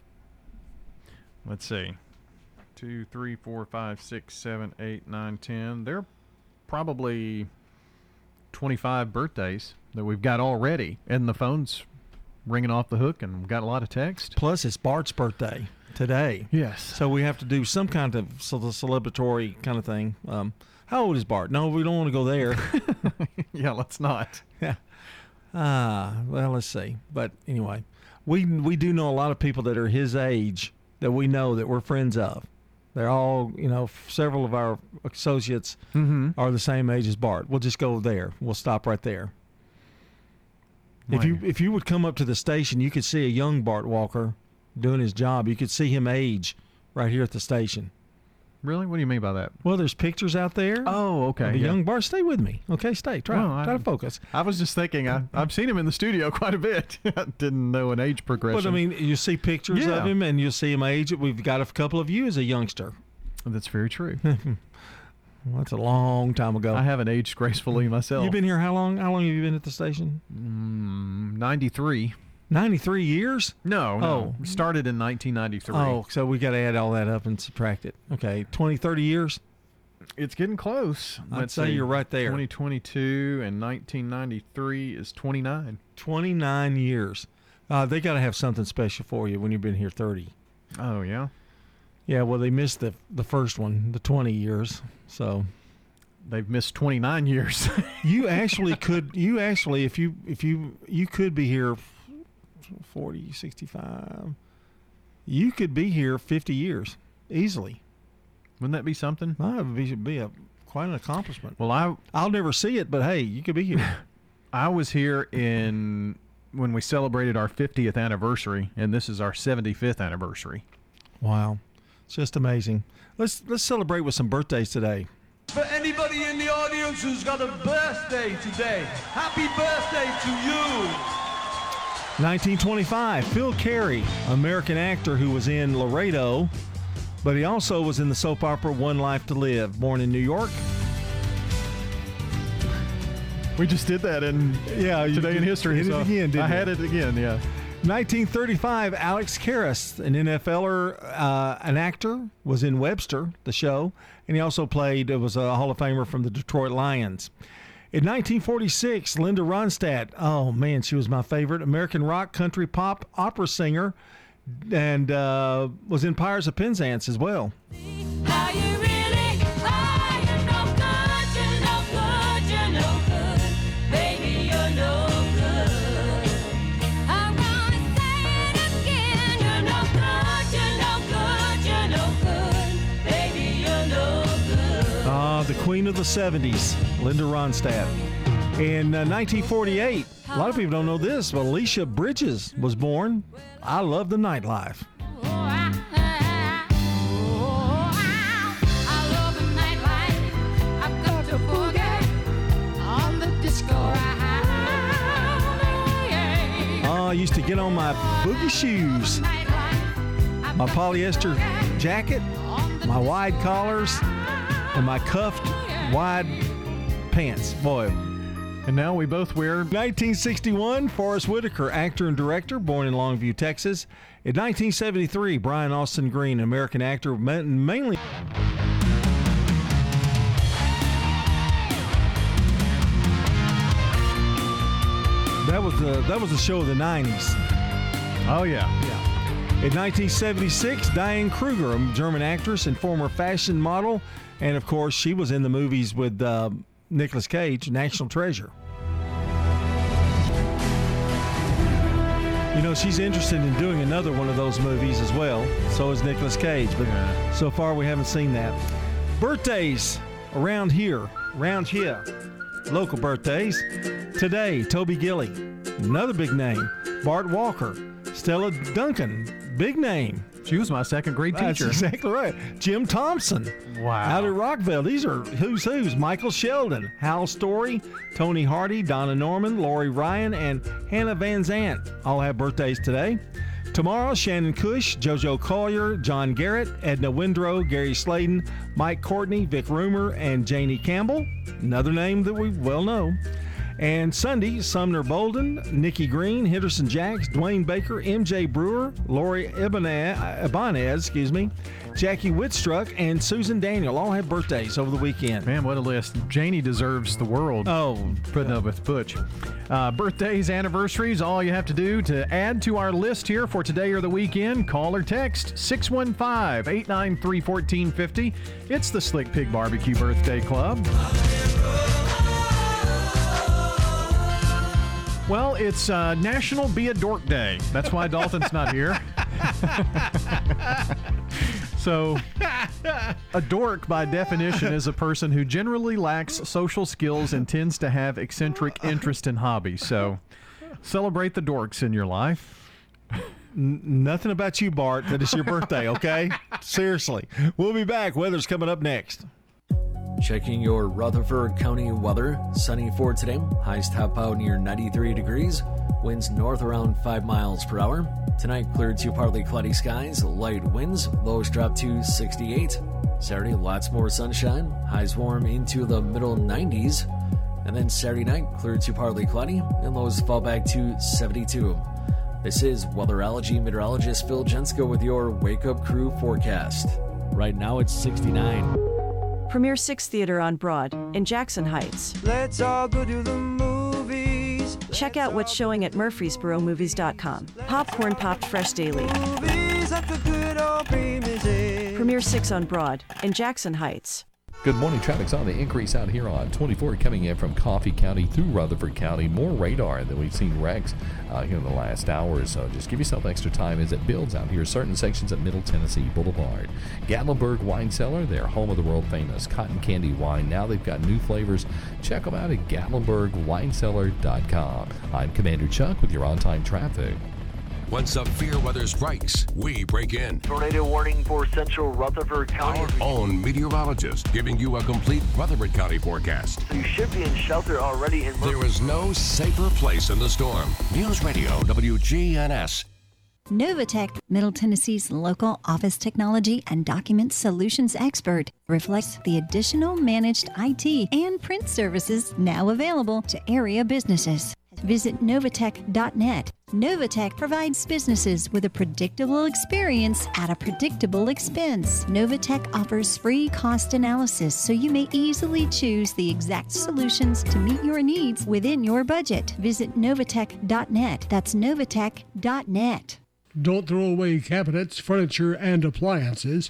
Let's see. Two, three, four, five, six, seven, eight, nine, ten. There are probably 25 birthdays that we've got already, and the phone's ringing off the hook, and we've got a lot of text. Plus, it's Bart's birthday today. Yes. So we have to do some kind of ce- celebratory kind of thing. Um, how old is Bart? No, we don't want to go there. yeah, let's not. Yeah. Ah, well, let's see. But anyway, we we do know a lot of people that are his age that we know that we're friends of. They're all, you know, several of our associates Mhm. are the same age as Bart. We'll just go there. We'll stop right there. If you if you would come up to the station, you could see a young Bart Walker doing his job. You could see him age right here at the station. Really? What do you mean by that? Well, there's pictures out there. Oh, okay. The yeah. young Bart. Stay with me. Okay, stay. Try, Well, try I- to focus. I was just thinking, I, I've seen him in the studio quite a bit. I didn't know an age progression. But I mean, you see pictures Yeah. of him, and you see him age. We've got a couple of you as a youngster. That's very true. well, that's a long time ago. I haven't aged gracefully myself. You've been here how long? How long have you been at the station? Mm, 93. 93 years? No, no. Oh. Started in 1993. Oh, so we got to add all that up and subtract it. Okay, 20, 30 years? It's getting close. I'd Let's say see. you're right there. 2022 and 1993 is 29. 29 years. Uh, they got to have something special for you when you've been here 30. Oh, yeah? Yeah, well, they missed the the first one, the 20 years. So They've missed 29 years. you actually could you actually if you if you you could be here 40 65 you could be here 50 years easily Wouldn't that be something? that would be, be a quite an accomplishment Well, I i'll never see it but hey you could be here I was here in when we celebrated our 50th anniversary, and this is our 75th anniversary. Wow, it's just amazing. Let's let's celebrate with some birthdays today. For anybody in the audience who's got a birthday today, happy birthday to you. 1925, Phil Carey, American actor who was in Laredo, but he also was in the soap opera One Life to Live. Born in New York. We just did that in yeah today in history. So it again, I had it again. Yeah. 1935, Alex Karras, an NFLer, uh, an actor, was in Webster, the show, and he also played, it was a Hall of Famer from the Detroit Lions. In 1946, Linda Ronstadt, oh man, she was my favorite, American rock, country, pop, opera singer, and uh, was in Pirates of Penzance as well. The queen of the 70s, Linda Ronstadt. In uh, 1948, a lot of people don't know this, but Alicia Bridges was born. I love the nightlife. I used to get on my boogie shoes, my polyester jacket, my wide collars, and my cuffed wide pants. Boy. And now we both wear 1961, Forest Whitaker, actor and director, born in Longview, Texas. In 1973, Brian Austin Green, American actor, mainly. That was the that was the show of the 90s. Oh yeah. Yeah. In 1976, Diane Kruger, a German actress and former fashion model, and of course, she was in the movies with uh, Nicolas Cage, National Treasure. You know, she's interested in doing another one of those movies as well. So is Nicolas Cage, but so far we haven't seen that. Birthdays around here, around here, local birthdays. Today, Toby Gilly, another big name. Bart Walker, Stella Duncan, big name. She was my second grade teacher. That's exactly right. Jim Thompson. Wow. Out at Rockville. These are who's who's. Michael Sheldon, Hal Story, Tony Hardy, Donna Norman, Lori Ryan, and Hannah Van Zant all have birthdays today. Tomorrow, Shannon Cush, JoJo Collier, John Garrett, Edna Windrow, Gary Sladen, Mike Courtney, Vic Rumer, and Janie Campbell. Another name that we well know. And Sunday, Sumner Bolden, Nikki Green, Henderson Jacks, Dwayne Baker, MJ Brewer, Lori Ibanez, excuse me, Jackie Whitstruck, and Susan Daniel all have birthdays over the weekend. Man, what a list. Janie deserves the world. Oh, putting up with Butch. Uh, birthdays, anniversaries, all you have to do to add to our list here for today or the weekend, call or text 615 893 1450. It's the Slick Pig Barbecue Birthday Club. Well, it's uh, National Be a Dork Day. That's why Dalton's not here. so, a dork, by definition, is a person who generally lacks social skills and tends to have eccentric interest and hobbies. So, celebrate the dorks in your life. N- nothing about you, Bart, that it's your birthday, okay? Seriously. We'll be back. Weather's coming up next. Checking your Rutherford County weather. Sunny for today. Highs top out near 93 degrees. Winds north around 5 miles per hour. Tonight, clear to partly cloudy skies. Light winds. Lows drop to 68. Saturday, lots more sunshine. Highs warm into the middle 90s. And then Saturday night, clear to partly cloudy. And lows fall back to 72. This is weatherology meteorologist Phil Jensko with your Wake Up Crew forecast. Right now, it's 69. Premier Six Theater on Broad in Jackson Heights. Let's all go to the movies. Check out what's showing at murfreesboromovies.com. Popcorn popped fresh daily. Movies like a good old. Premier Six on Broad in Jackson Heights. Good morning. Traffic's on the increase out here on 24 coming in from Coffee County through Rutherford County. More radar than we've seen wrecks uh, here in the last hour or so. Just give yourself extra time as it builds out here. Certain sections of Middle Tennessee Boulevard. Gatlinburg Wine Cellar, they're home of the world famous cotton candy wine. Now they've got new flavors. Check them out at GatlinburgWineCellar.com. I'm Commander Chuck with your on time traffic. When severe weather strikes, we break in. Tornado warning for central Rutherford County. Our own meteorologist giving you a complete Rutherford County forecast. So you should be in shelter already in There is no safer place in the storm. News Radio WGNS. Novatech, Middle Tennessee's local office technology and document solutions expert, reflects the additional managed IT and print services now available to area businesses. Visit Novatech.net. Novatech provides businesses with a predictable experience at a predictable expense. Novatech offers free cost analysis so you may easily choose the exact solutions to meet your needs within your budget. Visit Novatech.net. That's Novatech.net. Don't throw away cabinets, furniture, and appliances.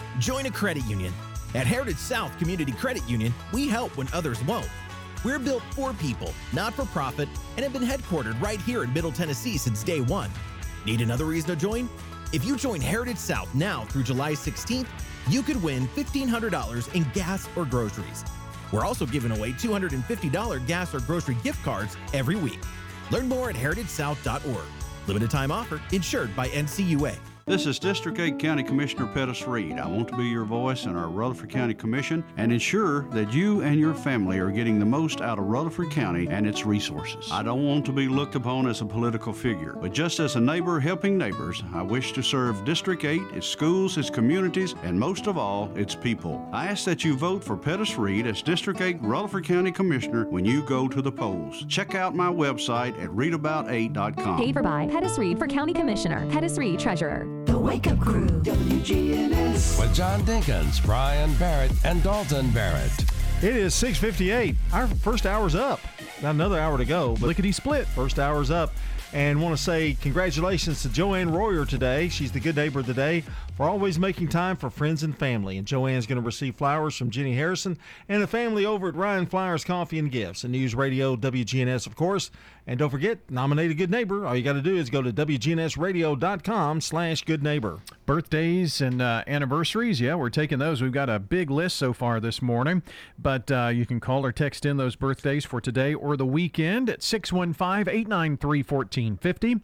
join a credit union. At Heritage South Community Credit Union, we help when others won't. We're built for people, not for profit, and have been headquartered right here in Middle Tennessee since day one. Need another reason to join? If you join Heritage South now through July 16th, you could win $1,500 in gas or groceries. We're also giving away $250 gas or grocery gift cards every week. Learn more at heritagesouth.org. Limited time offer, insured by NCUA. This is District 8 County Commissioner Pettis Reed. I want to be your voice in our Rutherford County Commission and ensure that you and your family are getting the most out of Rutherford County and its resources. I don't want to be looked upon as a political figure, but just as a neighbor helping neighbors, I wish to serve District 8, its schools, its communities, and most of all, its people. I ask that you vote for Pettis Reed as District 8 Rutherford County Commissioner when you go to the polls. Check out my website at readabout8.com. Paid for by Pettis Reed for County Commissioner, Pettis Reed Treasurer. The Wake Up Crew, WGNS. With John Dinkins, Brian Barrett, and Dalton Barrett. It is 6:58. Our first hour's up. Got another hour to go. But Lickety split. First hour's up. And want to say congratulations to Joanne Royer today. She's the good neighbor of the day for always making time for friends and family. And Joanne's going to receive flowers from Jenny Harrison and the family over at Ryan Flowers Coffee and Gifts and News Radio WGNS, of course. And don't forget, nominate a good neighbor. All you got to do is go to WGNSradio.com slash good neighbor. Birthdays and uh, anniversaries, yeah, we're taking those. We've got a big list so far this morning, but uh, you can call or text in those birthdays for today or the weekend at 615 893 1450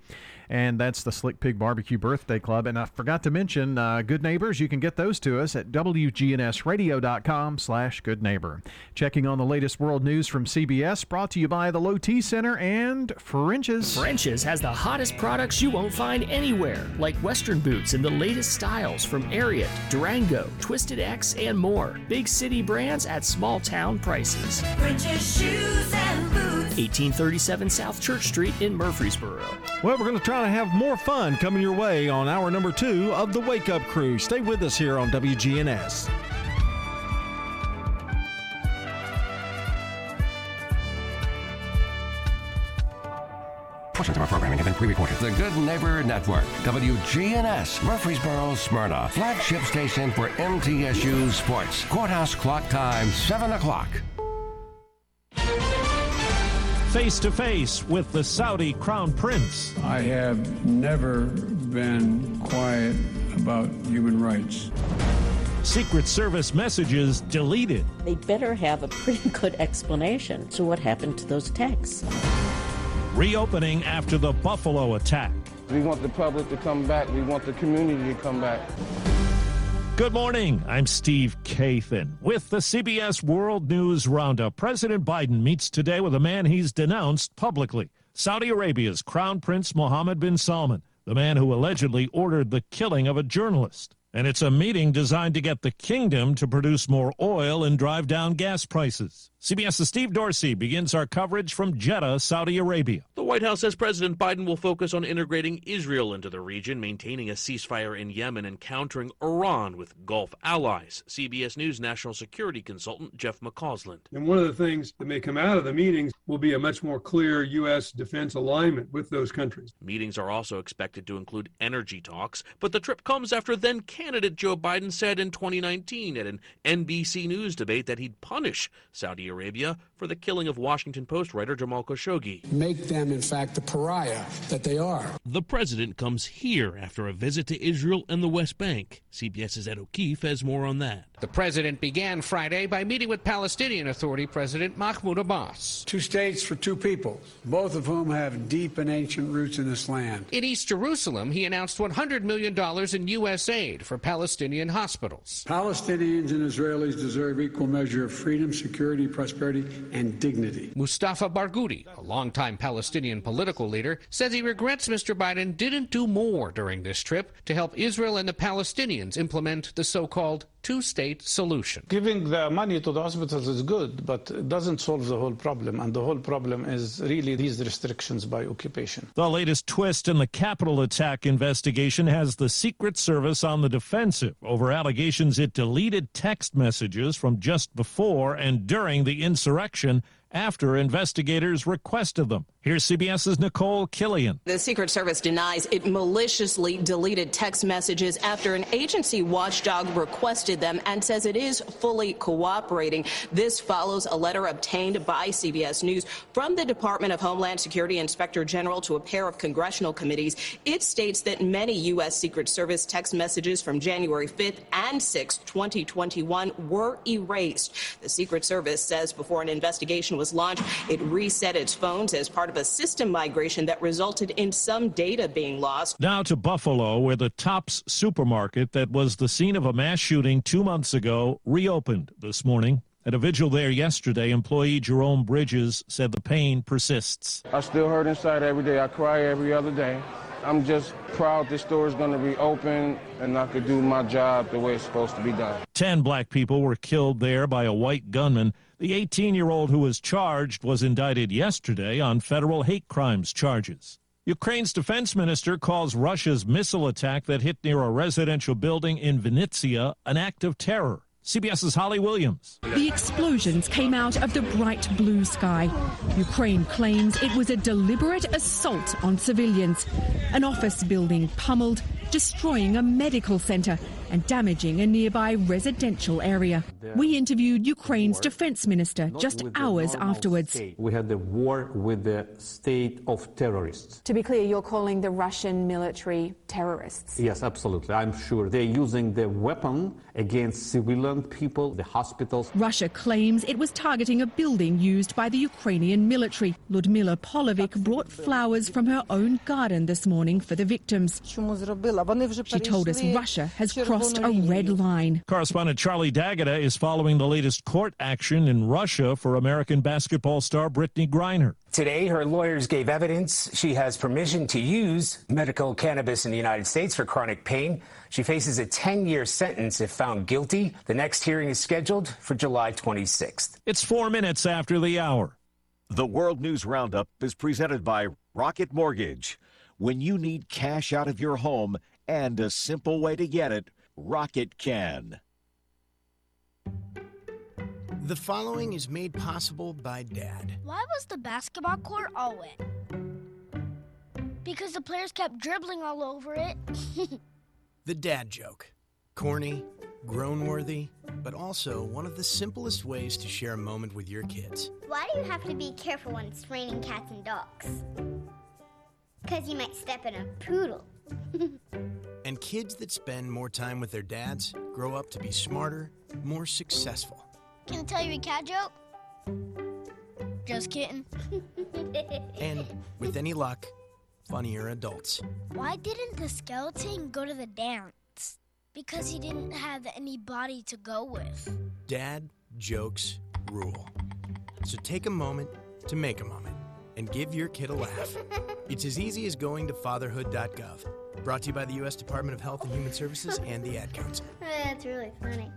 and that's the Slick Pig Barbecue Birthday Club. And I forgot to mention, uh, Good Neighbors, you can get those to us at WGNSradio.com slash Good Neighbor. Checking on the latest world news from CBS, brought to you by the Low T Center and French's. French's has the hottest products you won't find anywhere, like Western boots in the latest styles from Ariat, Durango, Twisted X, and more. Big city brands at small town prices. French's shoes and boots. 1837 South Church Street in Murfreesboro. Well, we're going to try to have more fun coming your way on hour number two of the Wake Up Crew. Stay with us here on WGNS. Portions of our programming have been pre-recorded. The Good Neighbor Network, WGNS, Murfreesboro, Smyrna, flagship station for MTSU Sports. Courthouse clock time, 7 o'clock. Face to face with the Saudi Crown Prince. I have never been quiet about human rights. Secret Service messages deleted. They better have a pretty good explanation to what happened to those texts. Reopening after the Buffalo attack. We want the public to come back. We want the community to come back. Good morning. I'm Steve Kathan with the CBS World News Roundup. President Biden meets today with a man he's denounced publicly Saudi Arabia's Crown Prince Mohammed bin Salman, the man who allegedly ordered the killing of a journalist. And it's a meeting designed to get the kingdom to produce more oil and drive down gas prices. CBS's Steve Dorsey begins our coverage from Jeddah, Saudi Arabia. The White House says President Biden will focus on integrating Israel into the region, maintaining a ceasefire in Yemen, and countering Iran with Gulf allies. CBS News national security consultant Jeff McCausland. And one of the things that may come out of the meetings will be a much more clear U.S. defense alignment with those countries. Meetings are also expected to include energy talks, but the trip comes after then candidate Joe Biden said in 2019 at an NBC News debate that he'd punish Saudi Arabia for the killing of Washington Post writer Jamal Khashoggi. Make them, in fact, the pariah that they are. The president comes here after a visit to Israel and the West Bank. CBS's Ed O'Keefe has more on that. The president began Friday by meeting with Palestinian Authority President Mahmoud Abbas. Two states for two peoples, both of whom have deep and ancient roots in this land. In East Jerusalem, he announced $100 million in U.S. aid for Palestinian hospitals. Palestinians and Israelis deserve equal measure of freedom, security, prosperity, and dignity. Mustafa Barghouti, a longtime Palestinian political leader, says he regrets Mr. Biden didn't do more during this trip to help Israel and the Palestinians implement the so called two state solution. Giving the money to the hospitals is good, but it doesn't solve the whole problem. And the whole problem is really these restrictions by occupation. The latest twist in the Capitol attack investigation has the Secret Service on the defensive over allegations it deleted text messages from just before and during the insurrection after investigators requested them. Here's CBS's Nicole Killion. The Secret Service denies it maliciously deleted text messages after an agency watchdog requested them and says it is fully cooperating. This follows a letter obtained by CBS News from the Department of Homeland Security Inspector General to a pair of congressional committees. It states that many U.S. Secret Service text messages from January 5th and 6th, 2021 were erased. The Secret Service says before an investigation was launched, it reset its phones as part of a system migration that resulted in some data being lost. Now to Buffalo, where the Tops supermarket that was the scene of a mass shooting two months ago reopened this morning. At a vigil there yesterday, employee Jerome Bridges said the pain persists. I still hurt inside every day. I cry every other day. I'm just proud this store is going to be open and I could do my job the way it's supposed to be done. Ten black people were killed there by a white gunman. The 18 year old who was charged was indicted yesterday on federal hate crimes charges. Ukraine's defense minister calls Russia's missile attack that hit near a residential building in Vinnytsia an act of terror. CBS's Holly Williams. The explosions came out of the bright blue sky. Ukraine claims it was a deliberate assault on civilians. An office building pummeled, destroying a medical center and damaging a nearby residential area. We interviewed Ukraine's defense minister just hours afterwards. We had the war with the state of terrorists. To be clear, you're calling the Russian military terrorists? Yes, absolutely. I'm sure they're using the weapon against civilian people, the hospitals. Russia claims it was targeting a building used by the Ukrainian military. Ludmila Polovic brought flowers from her own garden this morning for the victims. She told us Russia has crossed a red line. Correspondent Charlie D'Agata is following the latest court action in Russia for American basketball star Brittney Griner. Today, her lawyers gave evidence she has permission to use medical cannabis in the United States for chronic pain. She faces a 10 year sentence if found guilty. The next hearing is scheduled for July 26th. It's four minutes after the hour. The World News Roundup is presented by Rocket Mortgage. When you need cash out of your home and a simple way to get it, Rocket can. The following is made possible by Dad. Why was the basketball court all wet? Because the players kept dribbling all over it. the dad joke. Corny, groan worthy, but also one of the simplest ways to share a moment with your kids. Why do you have to be careful when it's raining cats and dogs? Because you might step in a poodle. and kids that spend more time with their dads grow up to be smarter, more successful. Can I tell you a cat joke? Just kidding. and with any luck, funnier adults. Why didn't the skeleton go to the dance? Because he didn't have anybody to go with. Dad jokes rule. So take a moment to make a moment and give your kid a laugh. It's as easy as going to fatherhood.gov. Brought to you by the U.S. Department of Health and Human Services and the Ad Council. That's really funny.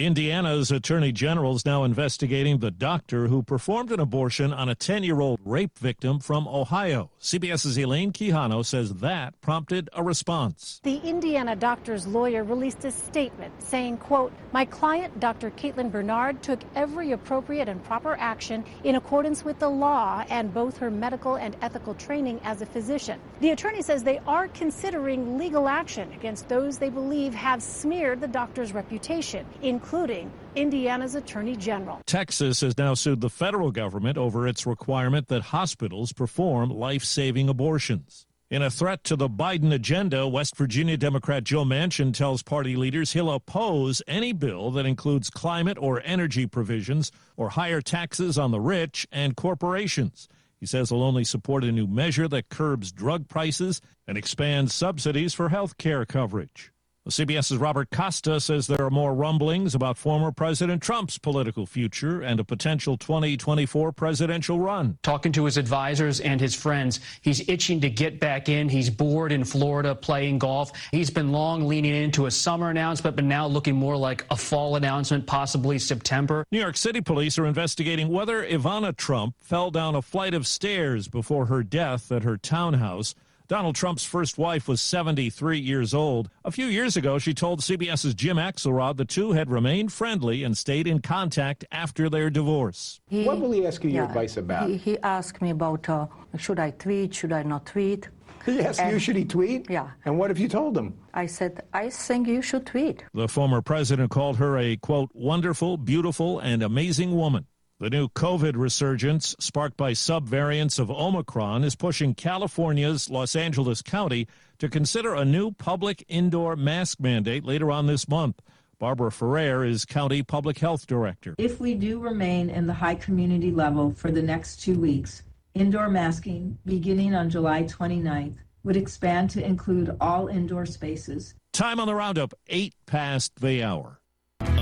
Indiana's attorney general is now investigating the doctor who performed an abortion on a 10 year old rape victim from Ohio. CBS's Elaine Quijano says that prompted a response. The Indiana doctor's lawyer released a statement saying, quote, My client, Dr. Caitlin Bernard, took every appropriate and proper action in accordance with the law and both her medical and ethical training as a physician. The attorney says they are considering legal action against those they believe have smeared the doctor's reputation, including including Indiana's Attorney General. Texas has now sued the federal government over its requirement that hospitals perform life saving abortions. In a threat to the Biden agenda, West Virginia Democrat Joe Manchin tells party leaders he'll oppose any bill that includes climate or energy provisions or higher taxes on the rich and corporations. He says he'll only support a new measure that curbs drug prices and expands subsidies for health care coverage. CBS's Robert Costa says there are more rumblings about former President Trump's political future and a potential 2024 presidential run. Talking to his advisors and his friends, he's itching to get back in. He's bored in Florida playing golf. He's been long leaning into a summer announcement, but now looking more like a fall announcement, possibly September. New York City police are investigating whether Ivana Trump fell down a flight of stairs before her death at her townhouse. Donald Trump's first wife was 73 years old. A few years ago, she told CBS's Jim Axelrod the two had remained friendly and stayed in contact after their divorce. He, what will he ask you yeah, your advice about? He, he asked me about uh, should I tweet, should I not tweet. He asked and, you, should he tweet? Yeah. And what have you told him? I said, I think you should tweet. The former president called her a, quote, wonderful, beautiful, and amazing woman. The new COVID resurgence, sparked by subvariants of Omicron, is pushing California's Los Angeles County to consider a new public indoor mask mandate later on this month. Barbara Ferrer is County Public Health Director. If we do remain in the high community level for the next two weeks, indoor masking, beginning on July 29th, would expand to include all indoor spaces. Time on the roundup, eight past the hour.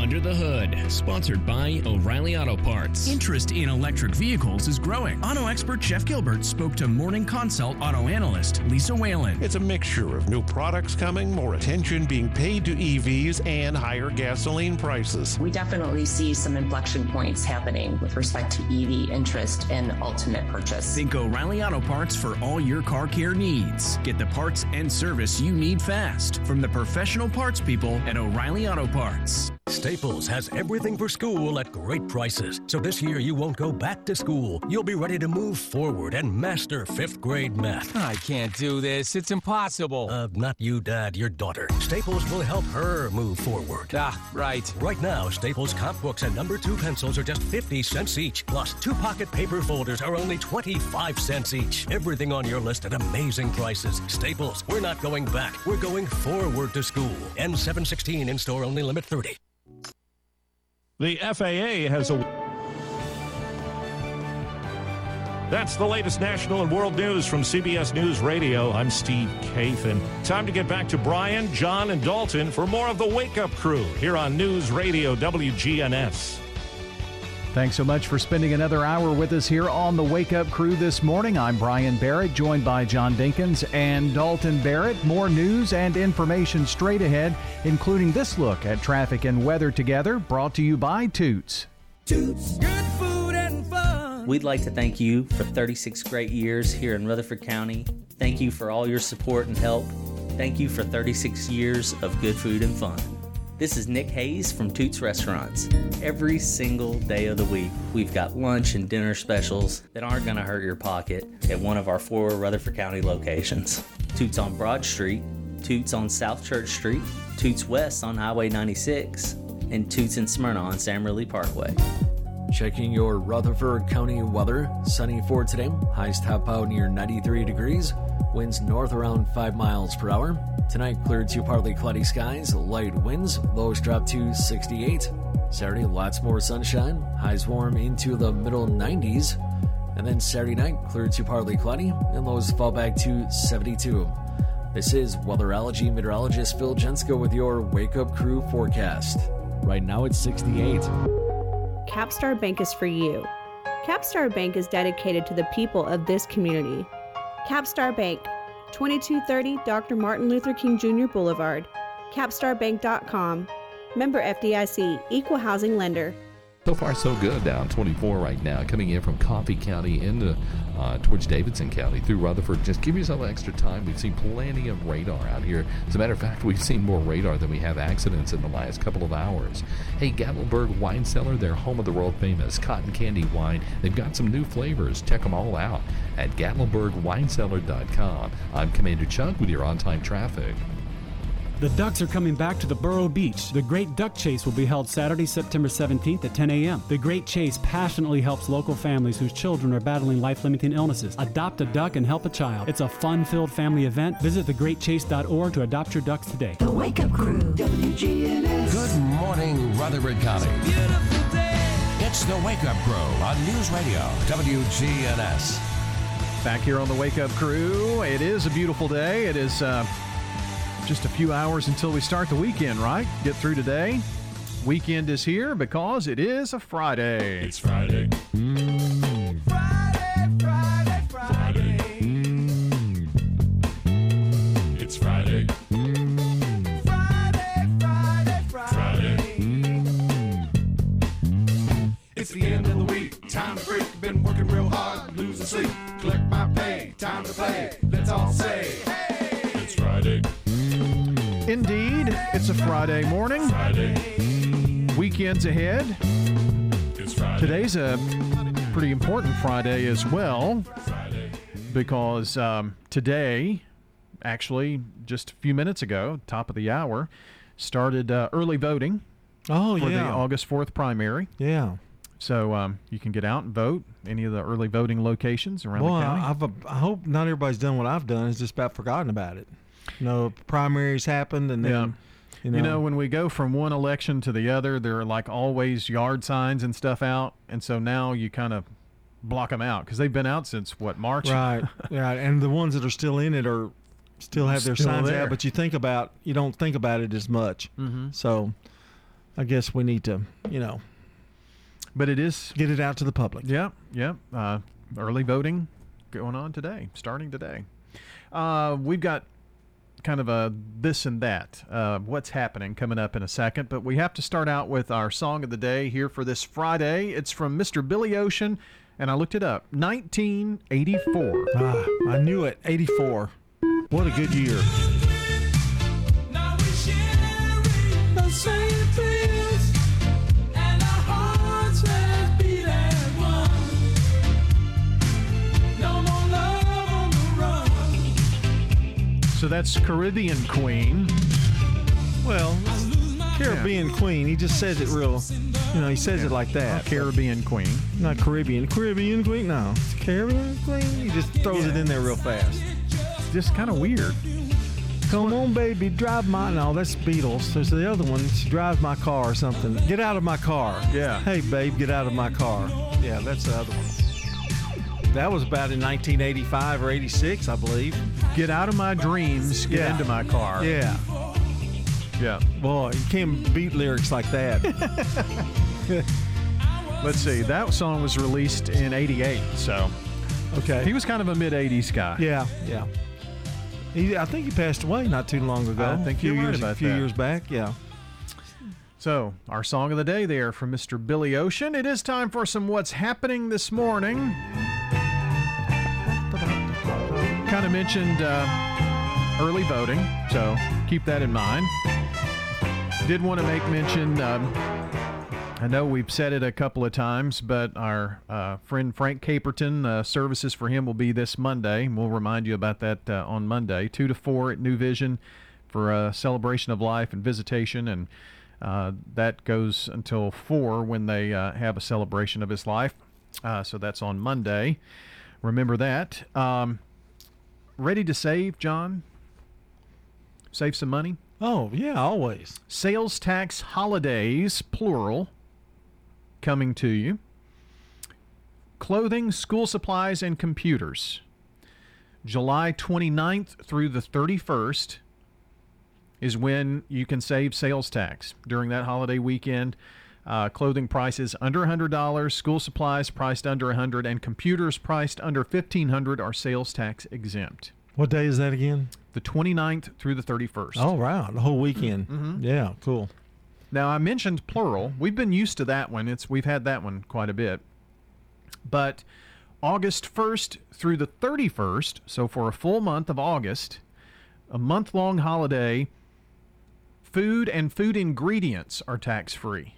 Under the Hood, sponsored by O'Reilly Auto Parts. Interest in electric vehicles is growing. Auto expert Jeff Gilbert spoke to Morning Consult auto analyst Lisa Whalen. It's a mixture of new products coming, more attention being paid to EVs, and higher gasoline prices. We definitely see some inflection points happening with respect to EV interest and ultimate purchase. Think O'Reilly Auto Parts for all your car care needs. Get the parts and service you need fast from the professional parts people at O'Reilly Auto Parts. Staples has everything for school at great prices. So this year you won't go back to school. You'll be ready to move forward and master fifth grade math. I can't do this. It's impossible. Uh, not you, Dad, your daughter. Staples will help her move forward. Ah, right. Right now, Staples comp books and number two pencils are just 50 cents each. Plus, two pocket paper folders are only 25 cents each. Everything on your list at amazing prices. Staples, we're not going back. We're going forward to school. N716 in store only limit 30. The FAA has a. That's the latest national and world news from CBS News Radio. I'm Steve Kathan. Time to get back to Brian, John, and Dalton for more of the Wake Up Crew here on News Radio WGNS. Thanks so much for spending another hour with us here on the Wake Up Crew this morning. I'm Brian Barrett, joined by John Dinkins and Dalton Barrett. More news and information straight ahead, including this look at traffic and weather together, brought to you by Toots. Toots, good food and fun. We'd like to thank you for 36 great years here in Rutherford County. Thank you for all your support and help. Thank you for 36 years of good food and fun. This is Nick Hayes from Toots Restaurants. Every single day of the week, we've got lunch and dinner specials that aren't going to hurt your pocket at one of our four Rutherford County locations. Toots on Broad Street, Toots on South Church Street, Toots West on Highway 96, and Toots in Smyrna on Sam Ridley Parkway. Checking your Rutherford County weather. Sunny for today. Highs top out near 93 degrees. Winds north around 5 miles per hour. Tonight, cleared to partly cloudy skies, light winds, lows drop to 68. Saturday, lots more sunshine, highs warm into the middle 90s. And then Saturday night, cleared to partly cloudy, and lows fall back to 72. This is weatherology meteorologist Phil Jensko with your Wake Up Crew forecast. Right now it's 68. Capstar Bank is for you. Capstar Bank is dedicated to the people of this community. Capstar Bank, 2230 Dr. Martin Luther King Jr. Boulevard, capstarbank.com. Member FDIC, Equal Housing Lender. So far, so good down 24 right now, coming in from Coffee County into uh, towards Davidson County through Rutherford. Just give yourself extra time. We've seen plenty of radar out here. As a matter of fact, we've seen more radar than we have accidents in the last couple of hours. Hey, Gatlinburg Wine Cellar, they're home of the world famous cotton candy wine. They've got some new flavors. Check them all out at GatlinburgWineCellar.com. I'm Commander Chuck with your on time traffic. The Ducks are coming back to the Borough Beach. The Great Duck Chase will be held Saturday, September 17th at 10 a.m. The Great Chase passionately helps local families whose children are battling life limiting illnesses. Adopt a duck and help a child. It's a fun filled family event. Visit thegreatchase.org to adopt your ducks today. The Wake Up Crew, WGNS. Good morning, Rutherford County. Beautiful day. It's the Wake Up Crew on News Radio, WGNS. Back here on the Wake Up Crew. It is a beautiful day. It is. Uh, just a few hours until we start the weekend, right? Get through today. Weekend is here because it is a Friday. It's Friday. Mm. Friday, Friday, Friday. Mm. It's Friday. Mm. Friday, Friday, Friday. It's the end of the week. Time to break. Been working real hard, losing sleep. Collect my pay. Time to play. Let's all say, hey! Indeed, it's a Friday morning. Friday. Weekends ahead. It's Friday. Today's a pretty important Friday as well. Friday. Because um, today, actually, just a few minutes ago, top of the hour, started uh, early voting. Oh, for yeah. the August 4th primary. Yeah. So um, you can get out and vote any of the early voting locations around well, the county. I've, uh, I hope not everybody's done what I've done. It's just about forgotten about it. You know, primaries happened, and then Yeah. you know, You know, when we go from one election to the other, there are like always yard signs and stuff out, and so now you kind of block them out because they've been out since what March? right, right, and the ones that are still in it are still have their Still signs there. out, but you think about you don't think about it as much. Mhm. So, I guess we need to, you know, but it is get it out to the public. Yeah, yeah. Uh, early voting going on today, starting today. Uh, we've got kind of a this and that, uh, what's happening coming up in a second, but we have to start out with our song of the day here for this Friday. It's from Mr. Billy Ocean, and I looked it up 1984. Ah, I knew it. 84. What a good year. So that's Caribbean Queen. Well, Caribbean Queen. He just says it real, you know, he says it like that. Caribbean Queen. Not Caribbean. Caribbean Queen? No. It's Caribbean Queen? He just throws it in there real fast. Just kind of weird. Come on, baby, drive my. No, that's Beatles. There's the other one. She drives my car or something. Get out of my car. Yeah. Hey, babe, get out of my car. Yeah, that's the other one. That was about in 1985 or 86, I believe. Get out of my dreams, get Yeah. into my car. Yeah. Yeah. Boy, you can't beat lyrics like that. Let's see. That song was released in 88, so okay. he was kind of a mid 80s guy. Yeah, yeah. He, I think he passed away not too long ago. Oh, I think a few you're years, a few that. years back. Yeah. So, our song of the day there from Mr. Billy Ocean. It is time for some What's Happening This Morning. Kind of mentioned uh, early voting, so keep that in mind. Did want to make mention, um, I know we've said it a couple of times, but our uh, friend Frank Caperton, uh, services for him will be this Monday. We'll remind you about that uh, on Monday, 2 to 4 at New Vision for a celebration of life and visitation. And uh, that goes until 4 when they uh, have a celebration of his life. Uh, so that's on Monday. Remember that. Um, ready to save, John? Save some money? Oh, yeah, always. Sales tax holidays, plural, coming to you. Clothing, school supplies, and computers. July 29th through the 31st is when you can save sales tax during that holiday weekend. Uh, clothing prices under $100, school supplies priced under 100 and computers priced under 1500 are sales tax exempt. What day is that again? The 29th through the 31st. Oh, wow. The whole weekend. Mhm. Yeah, cool. Now I mentioned plural. We've been used to that one. It's we've had that one quite a bit. But August 1st through the 31st, so for a full month of August, a month-long holiday, food and food ingredients are tax-free.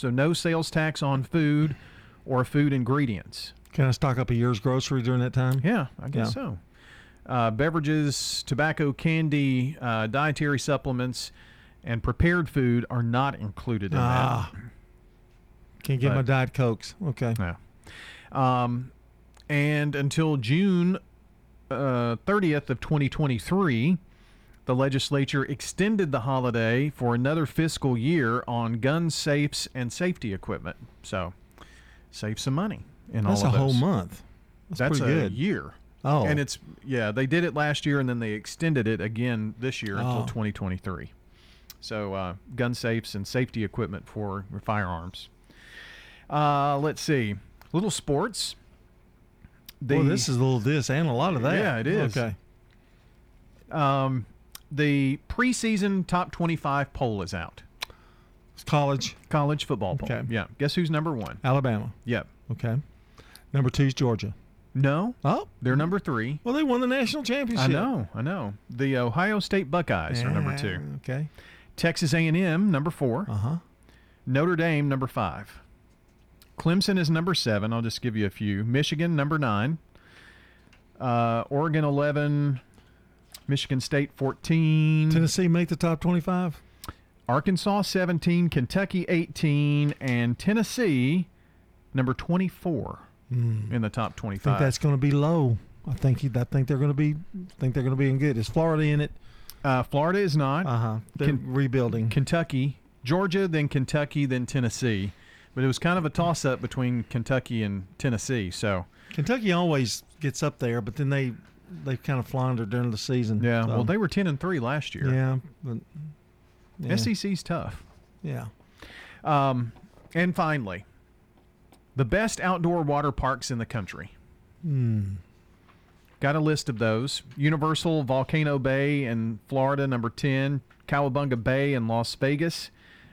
So no sales tax on food or food ingredients. Can I stock up a year's grocery during that time? Yeah, I guess Yeah. so. Uh, beverages, tobacco, candy, uh, dietary supplements, and prepared food are not included in Ah. Can't get But- my Diet Cokes. Okay. that. Um, and until June uh, 30th of 2023, the legislature extended the holiday for another fiscal year on gun safes and safety equipment. So, save some money in That's all of a whole month. That's, That's pretty a good. year. Oh. And it's yeah, they did it last year and then they extended it again this year until Oh. 2023. So uh, gun safes and safety equipment for firearms. Uh, let's see, little sports. well, this is a little this and a lot of that. Yeah, it is. Okay. Um, the preseason top 25 poll is out. It's college. College football poll. Okay. Yeah. Guess who's number one? Alabama. Yep. Okay. Number two is Georgia. No. Oh. They're number three. Well, they won the national championship. I know. I know. The Ohio State Buckeyes are number two. Okay. Texas A&M number four. Uh huh. Notre Dame number five. Clemson is number seven. I'll just give you a few. Michigan number nine. Uh, Oregon eleven. Michigan State fourteen. Tennessee make the top twenty-five. Arkansas seventeen. Kentucky eighteen, and Tennessee number twenty-four in the top I think that's going to be low. I think I think they're going to be. think they're going to be in good. Is Florida in it? Uh, Florida is not. Uh huh. They're Ken- rebuilding. Kentucky, Georgia, then Kentucky, then Tennessee. But it was kind of a toss-up between Kentucky and Tennessee. So Kentucky always gets up there, but then they they kind of floundered during the season. yeah, so- well they were ten and three last year. yeah, but yeah. SEC's tough. yeah. Um, and finally, the best outdoor water parks in the country. Hmm. Got a list of those. Universal Volcano Bay in Florida, number 10. Cowabunga Bay in Las Vegas,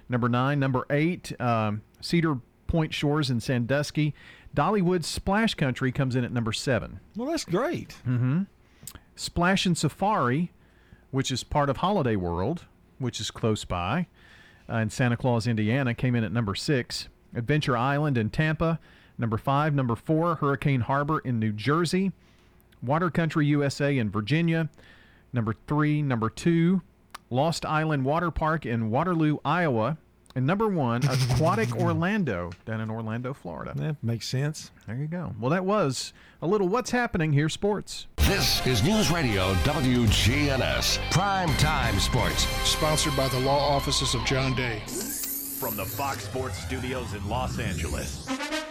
number 9. Number 8, um, Cedar Point Shores in Sandusky. Dollywood Splash Country comes in at number 7. Well, that's great. Mm-hmm. Splash and Safari, which is part of Holiday World, which is close by, uh, in Santa Claus, Indiana, came in at number six. Adventure Island in Tampa, number five. Number four, Hurricane Harbor in New Jersey. Water Country USA in Virginia. Number three. Number two, Lost Island Water Park in Waterloo, Iowa. And number one, Aquatic Orlando down in Orlando, Florida. That makes sense. There you go. Well, that was a little What's Happening Here Sports. This is News Radio WGNS Prime Time Sports. Sponsored by the law offices of John Day. From the Fox Sports Studios in Los Angeles, here's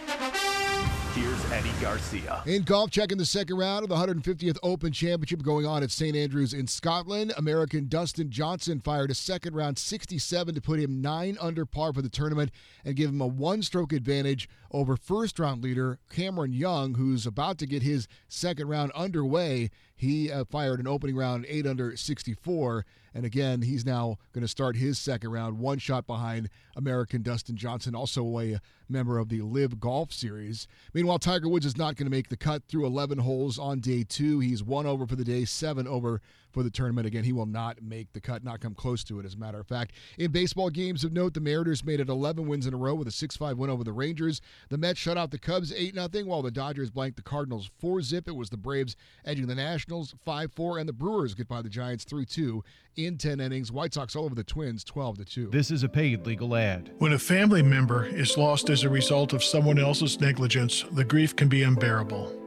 Eddie Garcia. In golf, checking the second round of the 150th Open Championship going on at St. Andrews in Scotland. American Dustin Johnson fired a second round 67 to put him nine under par for the tournament and give him a one stroke advantage over first round leader Cameron Young, who's about to get his second round underway. He uh, fired an opening round 8 under 64. And again, he's now going to start his second round, one shot behind American Dustin Johnson, also a member of the LIV Golf Series. Meanwhile, Tiger Woods is not going to make the cut through 11 holes on day two. He's one over for the day, seven over for the tournament. Again, he will not make the cut, not come close to it, as a matter of fact. In baseball games of note, the Mariners made it 11 wins in a row with a 6 5 win over the Rangers. The Mets shut out the Cubs 8 0, while the Dodgers blanked the Cardinals 4 zip. It was the Braves edging the Nationals 5 4, and the Brewers get by the Giants 3 2 in 10 innings. White Sox all over the Twins 12 2. This is a paid legal ad. When a family member is lost as a result of someone else's negligence, the grief can be unbearable.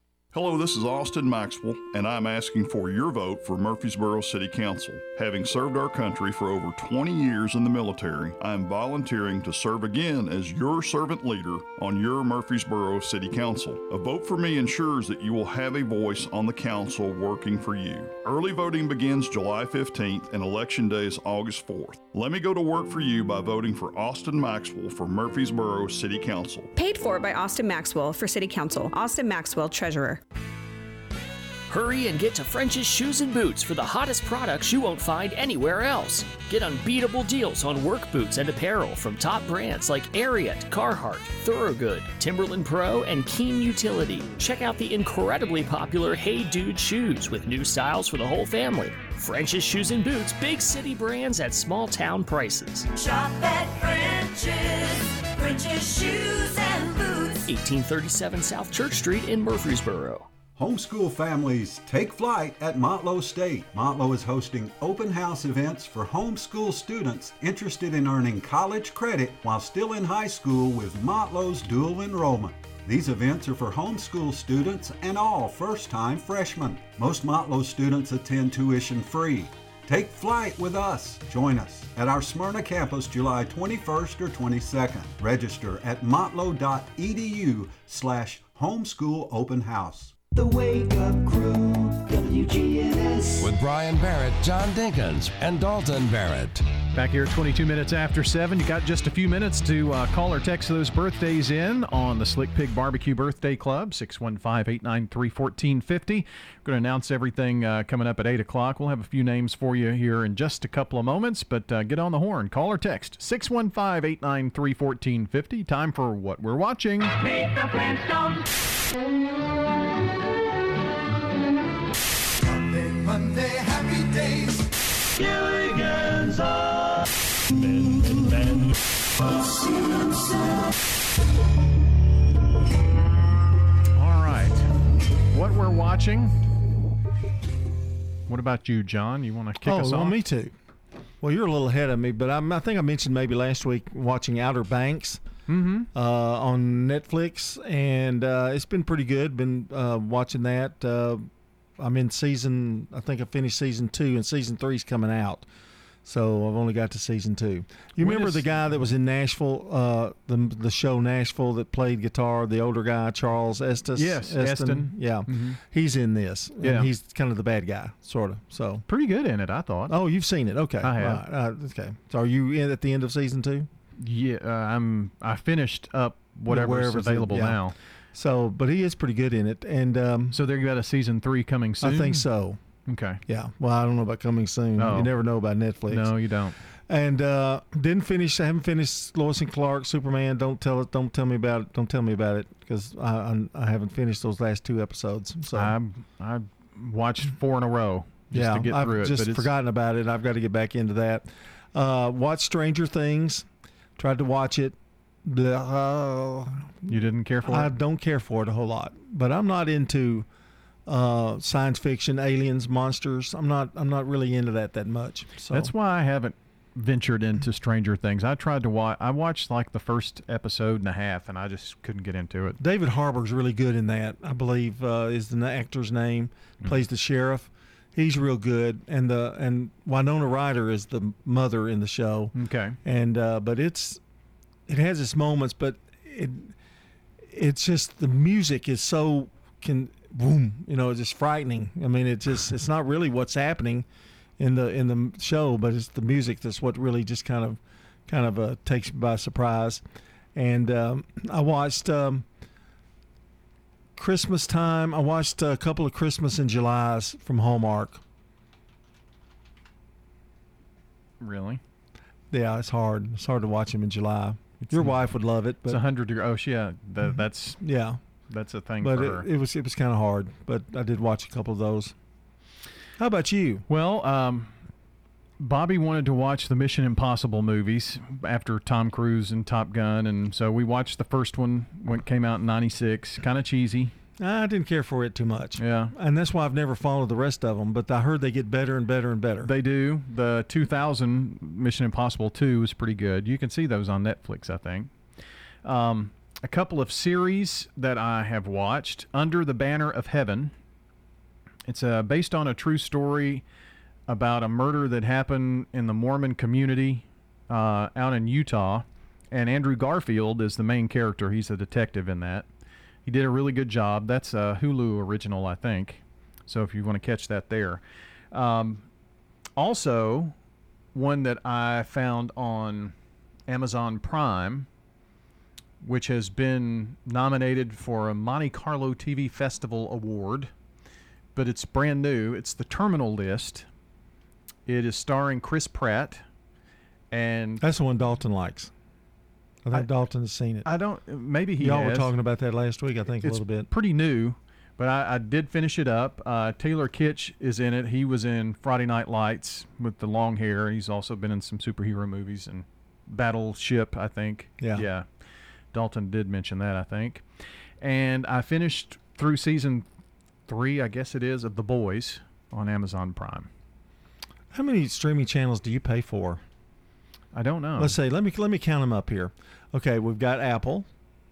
Hello, this is Austin Maxwell, and I'm asking for your vote for Murfreesboro City Council. Having served our country for over 20 years in the military, I am volunteering to serve again as your servant leader on your Murfreesboro City Council. A vote for me ensures that you will have a voice on the council working for you. Early voting begins July 15th, and Election Day is August 4th. Let me go to work for you by voting for Austin Maxwell for Murfreesboro City Council. Paid for by Austin Maxwell for City Council. Austin Maxwell, Treasurer. Hurry and get to French's Shoes and Boots for the hottest products you won't find anywhere else. Get unbeatable deals on work boots and apparel from top brands like Ariat, Carhartt, Thorogood, Timberland Pro, and Keen Utility. Check out the incredibly popular Hey Dude shoes with new styles for the whole family. French's Shoes and Boots, big city brands at small town prices. Shop at French's, French's Shoes and Boots. 1837 South Church Street in Murfreesboro. Homeschool families take flight at Motlow State. Motlow is hosting open house events for homeschool students interested in earning college credit while still in high school with Motlow's dual enrollment. These events are for homeschool students and all first time freshmen. Most Motlow students attend tuition free. Take flight with us. Join us at our Smyrna campus July 21st or 22nd. Register at motlow.edu slash homeschool open house. The Wake Up Crew, WGNS. With Brian Barrett, John Dinkins, and Dalton Barrett. Back here, 22 minutes after 7. You got just a few minutes to uh, call or text those birthdays in on the Slick Pig Barbecue Birthday Club, 615 893 1450. We're going to announce everything uh, coming up at 8 o'clock. We'll have a few names for you here in just a couple of moments, but uh, get on the horn. Call or text 615 893 1450. Time for what we're watching. Meet the Flintstones. Monday, Monday, happy days. Gilligan's Island. Ben, Ben, Ben. All right. What we're watching. What about you, John? You want to kick oh, us well, off? me too. Well, you're a little ahead of me, but I'm, I think I mentioned maybe last week watching Outer Banks mm-hmm. uh, on Netflix, and uh, it's been pretty good. Been uh, watching that. I'm in season. I think I finished season two, and season three's coming out. So I've only got to season two. You When remember is- the guy that was in Nashville, uh, the the show Nashville that played guitar, the older guy Charles Estes. Yes, Esten. Yeah, Mhm. he's in this. and Yeah. he's kind of the bad guy, sort of. So Pretty good in it, I thought. Oh, you've seen it? Okay, I have. Right. Uh, okay. So are you in at the end of season two? Yeah, uh, I'm. I finished up whatever's Wherever's in- available yeah. now. So, but he is pretty good in it, and um, so there you got a season three coming soon. I think so. Okay. Yeah. Well, I don't know about coming soon. Oh. You never know about Netflix. No, you don't. And uh, didn't finish. I haven't finished Lois and Clark, Superman. Don't tell it. Don't tell me about it. Don't tell me about it because I, I I haven't finished those last two episodes. So I I watched four in a row just yeah, to get I've it. just forgotten about it. I've got to get back into that. Uh, watch Stranger Things. Tried to watch it. Uh, You didn't care for I it. I don't care for it a whole lot, but I'm not into uh, science fiction, aliens, monsters. I'm not. I'm not really into that that much. So That's why I haven't ventured into Stranger Things. I tried to watch. I watched like the first episode and a half, and I just couldn't get into it. David Harbour's really good in that. I believe uh, is the actor's name. Mm-hmm. Plays the sheriff. He's real good, and the and Winona Ryder is the mother in the show. Okay. And uh, but it's it has its moments, but it it's just the music is so can boom, you know, it's just frightening. I mean, it just it's not really what's happening in the in the show, but it's the music that's what really just kind of kind of uh, takes me by surprise. And um, I watched um, Christmas time. I watched a couple of Christmas in July's from Hallmark. Really? Yeah, it's hard. It's hard to watch them in July. Your wife would love it, but It's a hundred degree. Oh, yeah. That, that's yeah, that's a thing but for it, her. it was it was kind of hard. But I did watch a couple of those. How about you? Well, um, Bobby wanted to watch the Mission Impossible movies after Tom Cruise and Top Gun, and so we watched the first one when it came out in '96. Kind of cheesy. I didn't care for it too much. Yeah. and that's why I've never followed the rest of them. But I heard they get better and better and better. They do. The 2000 Mission Impossible 2 is pretty good. You can see those on Netflix, I think. Um, a couple of series that I have watched. Under the Banner of Heaven. It's uh, based on a true story about a murder that happened in the Mormon community uh, out in Utah. And Andrew Garfield is the main character. He's a detective in that. He did a really good job. That's a Hulu original, I think. So if you want to catch that there. Um, also, one that I found on Amazon Prime, which has been nominated for a Monte Carlo TV Festival Award, but it's brand new. It's The Terminal List. It is starring Chris Pratt, and That's the one Dalton likes. I think I- Dalton has seen it. I don't. Maybe he. Y'all were talking about that last week, I think, a little bit. pretty new, but I, I did finish it up. Uh, Taylor Kitsch is in it. He was in Friday Night Lights with the long hair. He's also been in some superhero movies and Battleship, I think. Yeah. Yeah. Dalton did mention that, I think. And I finished through season three, I guess it is, of The Boys on Amazon Prime. How many streaming channels do you pay for? I don't know. Let's say let me let me count them up here. Okay, we've got Apple.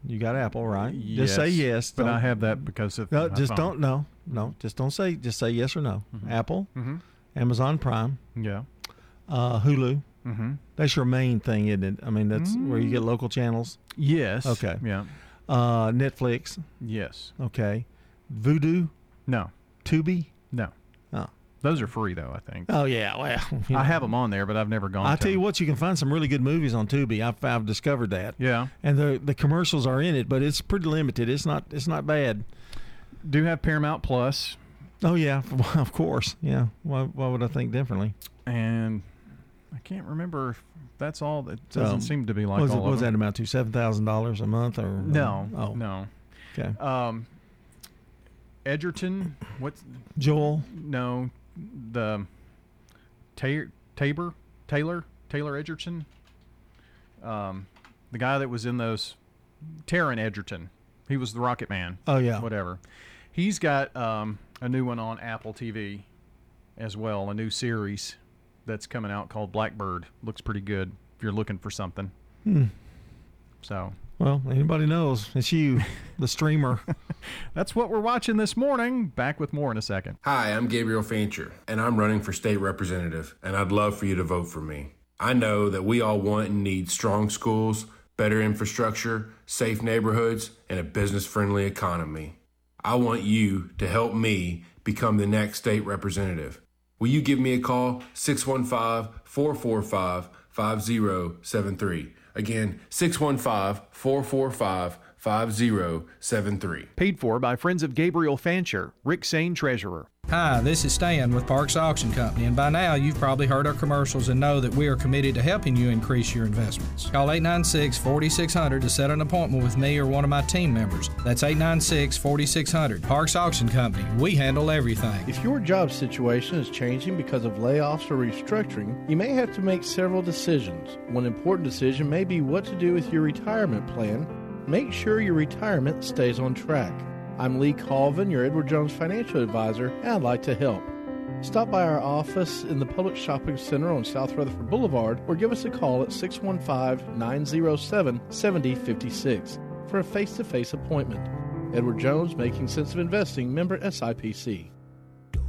You got Apple, right? Just say yes. But Don't- I have that because of No, just phone. don't. No, no. Just don't say. Just say yes or no. Apple, Mhm. Amazon Prime, Yeah. uh, Hulu. Mhm. That's your main thing, isn't it? I mean, that's where you get local channels. Yes. Okay. Yeah. Uh, Netflix. Yes. Okay. Vudu. No. Tubi. Those are free though, I think. Oh yeah. Well, you I have them on there, but I've never gone. I tell you what, you can find some really good movies on Tubi. I've, I've discovered that. Yeah. And the the commercials are in it, but it's pretty limited. It's not it's not bad. Do you have Paramount Plus. Oh yeah, of course. Yeah. Why why would I think differently? and I can't remember if that's all. That doesn't Um, seem to be like what all it, of what was that amount to? Seven thousand dollars a month or No, Oh, no. Okay. Um, Edgerton, what's Joel. No, the Ta- Tabor Taylor Taylor Edgerton. Um, the guy that was in those Taron Egerton. He was the Rocket Man. Oh, yeah. whatever. He's got um, a new one on Apple TV as well. A new series that's coming out called Blackbird. Looks pretty good if you're looking for something. Hmm. So Well, anybody knows it's you, the streamer. that's what we're watching this morning. Back with more in a second. Hi, I'm Gabriel Fancher, and I'm running for state representative, and I'd love for you to vote for me. I know that we all want and need strong schools, better infrastructure, safe neighborhoods, and a business friendly economy. I want you to help me become the next state representative. Will you give me a call? 615 445 5073. Again, 615 445 5073. Paid for by friends of Gabriel Fancher, Rick Sane, treasurer. Hi, this is Stan with Parks Auction Company, and by now you've probably heard our commercials and know that we are committed to helping you increase your investments. Call 896 4600 to set an appointment with me or one of my team members. That's 896 4600. Parks Auction Company, we handle everything. If your job situation is changing because of layoffs or restructuring, you may have to make several decisions. One important decision may be what to do with your retirement plan. Make sure your retirement stays on track. I'm Lee Colvin, your Edward Jones financial advisor, and I'd like to help. Stop by our office in the Public Shopping Center on South Rutherford Boulevard or give us a call at 615 907 7056 for a face to face appointment. Edward Jones, Making Sense of Investing, member SIPC.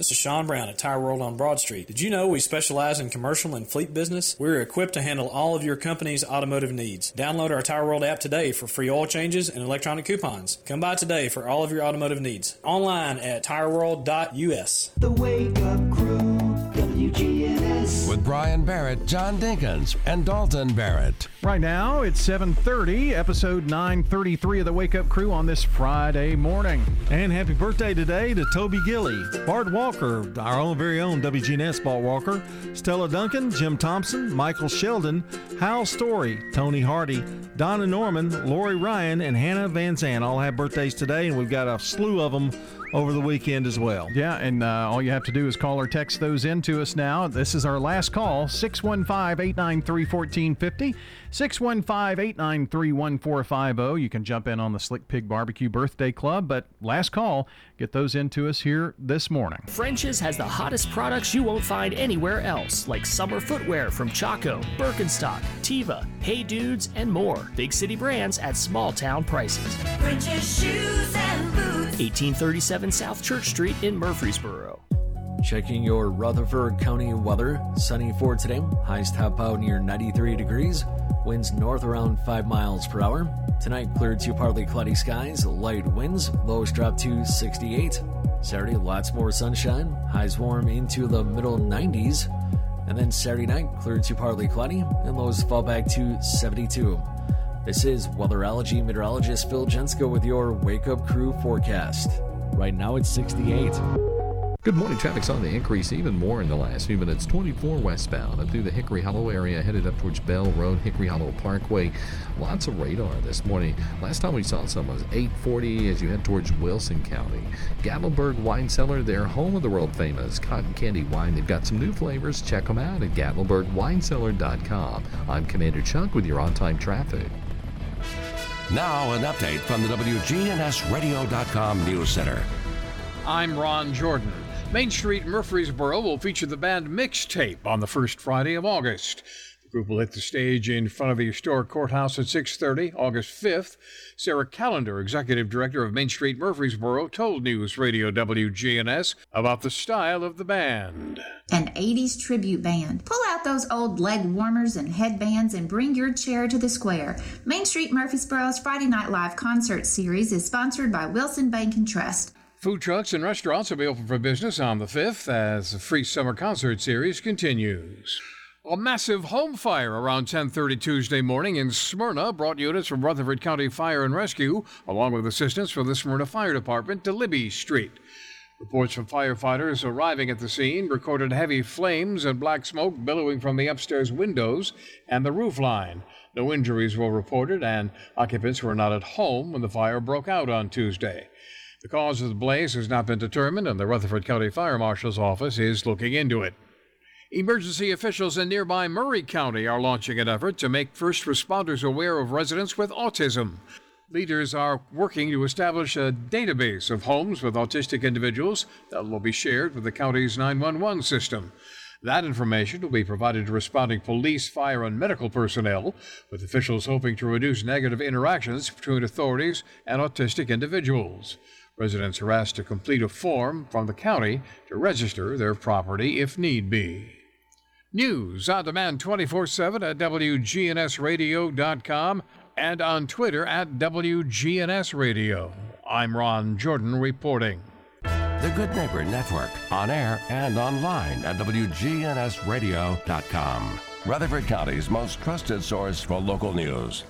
This is Sean Brown at Tire World on Broad Street. Did you know we specialize in commercial and fleet business? We're equipped to handle all of your company's automotive needs. Download our Tire World app today for free oil changes and electronic coupons. Come by today for all of your automotive needs. Online at tireworld.us. The Wake Up Crew, WGNS. With Brian Barrett, John Dinkins, and Dalton Barrett. Right now, it's 7:30, episode 933 of the Wake Up Crew on this Friday morning. And happy birthday today to Toby Gilly, Bart Walker, our own very own WGNS Bart Walker, Stella Duncan, Jim Thompson, Michael Sheldon, Hal Story, Tony Hardy, Donna Norman, Lori Ryan, and Hannah Van Zandt all have birthdays today, and we've got a slew of them over the weekend as well. Yeah, and uh, all you have to do is call or text those in to us now. This is our last call 615 893 1450. 615 893 1450. You can jump in on the Slick Pig Barbecue Birthday Club, but last call, get those into us here this morning. French's has the hottest products you won't find anywhere else, like summer footwear from Chaco, Birkenstock, Teva, Hey Dudes, and more. Big city brands at small town prices. French's shoes and boots. 1837 South Church Street in Murfreesboro. Checking your Rutherford County weather. Sunny for today. Highs top out near 93 degrees. Winds north around 5 miles per hour. Tonight, clear to partly cloudy skies. Light winds. Lows drop to 68. Saturday, lots more sunshine. Highs warm into the middle 90s. And then Saturday night, clear to partly cloudy. And lows fall back to 72. This is weatherology meteorologist Phil Jensko with your Wake Up Crew forecast. Right now it's 68. Good morning. Traffic's on the increase even more in the last few minutes. 24 westbound up through the Hickory Hollow area, headed up towards Bell Road, Hickory Hollow Parkway. Lots of radar this morning. Last time we saw some was 840 as you head towards Wilson County. Gatlinburg Wine Cellar, their home of the world famous cotton candy wine. They've got some new flavors. Check them out at GatlinburgWineCellar.com. I'm Commander Chuck with your on-time traffic. Now, an update from the WGNSradio.com News Center. I'm Ron Jordan. Main Street Murfreesboro will feature the band Mixtape on the first Friday of August. The group will hit the stage in front of the historic courthouse at 6:30, August 5th. Sarah Callender, executive director of Main Street Murfreesboro, told News Radio WGNS about the style of the band. An 80s tribute band. Pull out those old leg warmers and headbands and bring your chair to the square. Main Street Murfreesboro's Friday Night Live concert series is sponsored by Wilson Bank and Trust. Food trucks and restaurants will be open for business on the 5th as the free summer concert series continues. A massive home fire around 10:30 Tuesday morning in Smyrna brought units from Rutherford County Fire and Rescue, along with assistance from the Smyrna Fire Department, to Libby Street. Reports from firefighters arriving at the scene recorded heavy flames and black smoke billowing from the upstairs windows and the roof line. No injuries were reported, and occupants were not at home when the fire broke out on Tuesday. The cause of the blaze has not been determined, and the Rutherford County Fire Marshal's office is looking into it. Emergency officials in nearby Maury County are launching an effort to make first responders aware of residents with autism. Leaders are working to establish a database of homes with autistic individuals that will be shared with the county's 911 system. That information will be provided to responding police, fire, and medical personnel, with officials hoping to reduce negative interactions between authorities and autistic individuals. Residents are asked to complete a form from the county to register their property if need be. News on demand 24 7 at WGNSradio.com and on Twitter at WGNSradio. I'm Ron Jordan reporting. The Good Neighbor Network, on air and online at WGNSradio.com. Rutherford County's most trusted source for local news.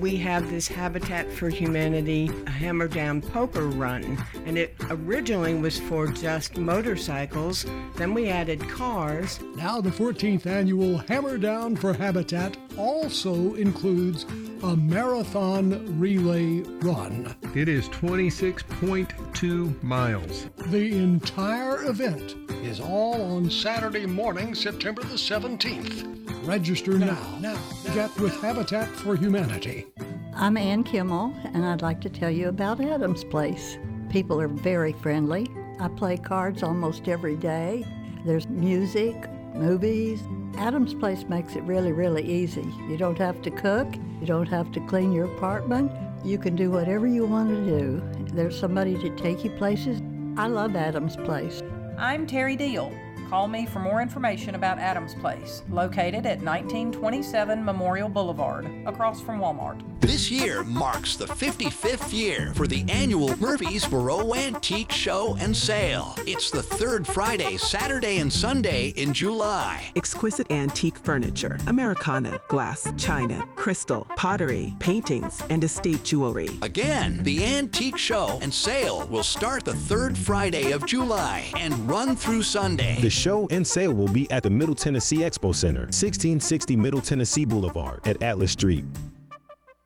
We have this Habitat for Humanity Hammer Down Poker Run, and it originally was for just motorcycles. Then we added cars. Now, the 14th annual Hammer Down for Habitat also includes a marathon relay run. It is 26.2 miles. The entire event is all on Saturday morning, September the 17th. Register now. Now, get with Habitat for Humanity. I'm Ann Kimmel, and I'd like to tell you about Adam's Place. People are very friendly. I play cards almost every day. There's music, movies. Adam's Place makes it really, really easy. You don't have to cook, you don't have to clean your apartment. You can do whatever you want to do. There's somebody to take you places. I love Adam's Place. I'm Terry Deal. Call me for more information about Adams Place, located at 1927 Memorial Boulevard, across from Walmart. This year marks the 55th year for the annual Murfreesboro Antique Show and Sale. It's the third Friday, Saturday, and Sunday in July. Exquisite antique furniture, Americana, glass, china, crystal, pottery, paintings, and estate jewelry. Again, the Antique Show and Sale will start the third Friday of July and run through Sunday. The show and sale will be at the Middle Tennessee Expo Center, 1660 Middle Tennessee Boulevard at Atlas Street.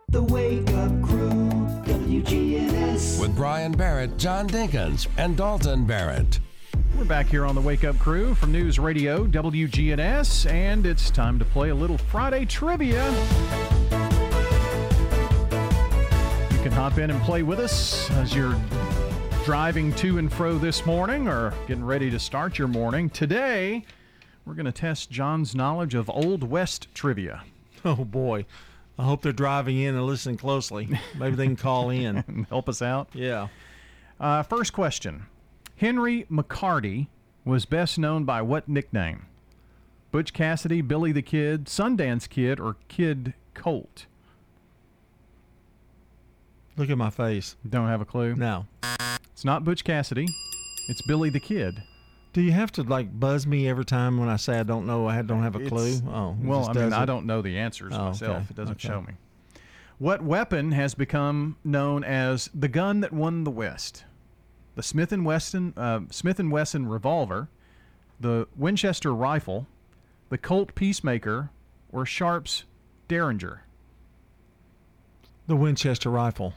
The Wake Up Crew, WGNS. With Brian Barrett, John Dinkins, and Dalton Barrett. We're back here on the Wake Up Crew from News Radio WGNS, and it's time to play a little Friday trivia. You can hop in and play with us as you're driving to and fro this morning or getting ready to start your morning. Today, we're going to test John's knowledge of Old West trivia. Oh boy. I hope they're driving in and listening closely. Maybe they can call in and help us out. Yeah. Uh, first question Henry McCarty was best known by what nickname? Butch Cassidy, Billy the Kid, Sundance Kid, or Kid Colt? Look at my face. Don't have a clue? No. It's not Butch Cassidy. It's Billy the Kid. Do you have to like buzz me every time when I say I don't know? I don't have a clue. It's- Oh, well, I mean, does I don't know the answers Oh, myself. okay. It doesn't Okay. show me. What weapon has become known as the gun that won the West? The Smith and Wesson uh, Smith and Wesson revolver, the Winchester rifle, the Colt Peacemaker, or Sharp's Derringer? The Winchester rifle.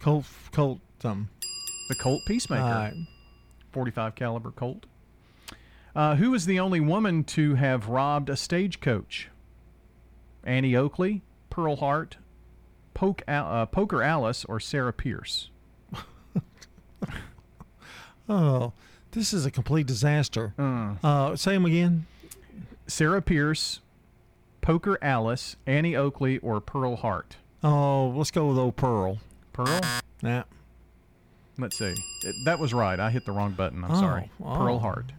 Colt, Colt, something. The Colt Peacemaker. Right. 45 caliber Colt. Uh, who was the only woman to have robbed a stagecoach? Annie Oakley, Pearl Hart, Poke, Al- uh, Poker Alice, or Sarah Pierce? Oh, this is a complete disaster. Uh, say them again. Sarah Pierce, Poker Alice, Annie Oakley, or Pearl Hart? Oh, let's go with old Pearl. Pearl? Yeah. Let's see. It- that was right. I hit the wrong button. I'm Oh, sorry. Pearl oh. Hart.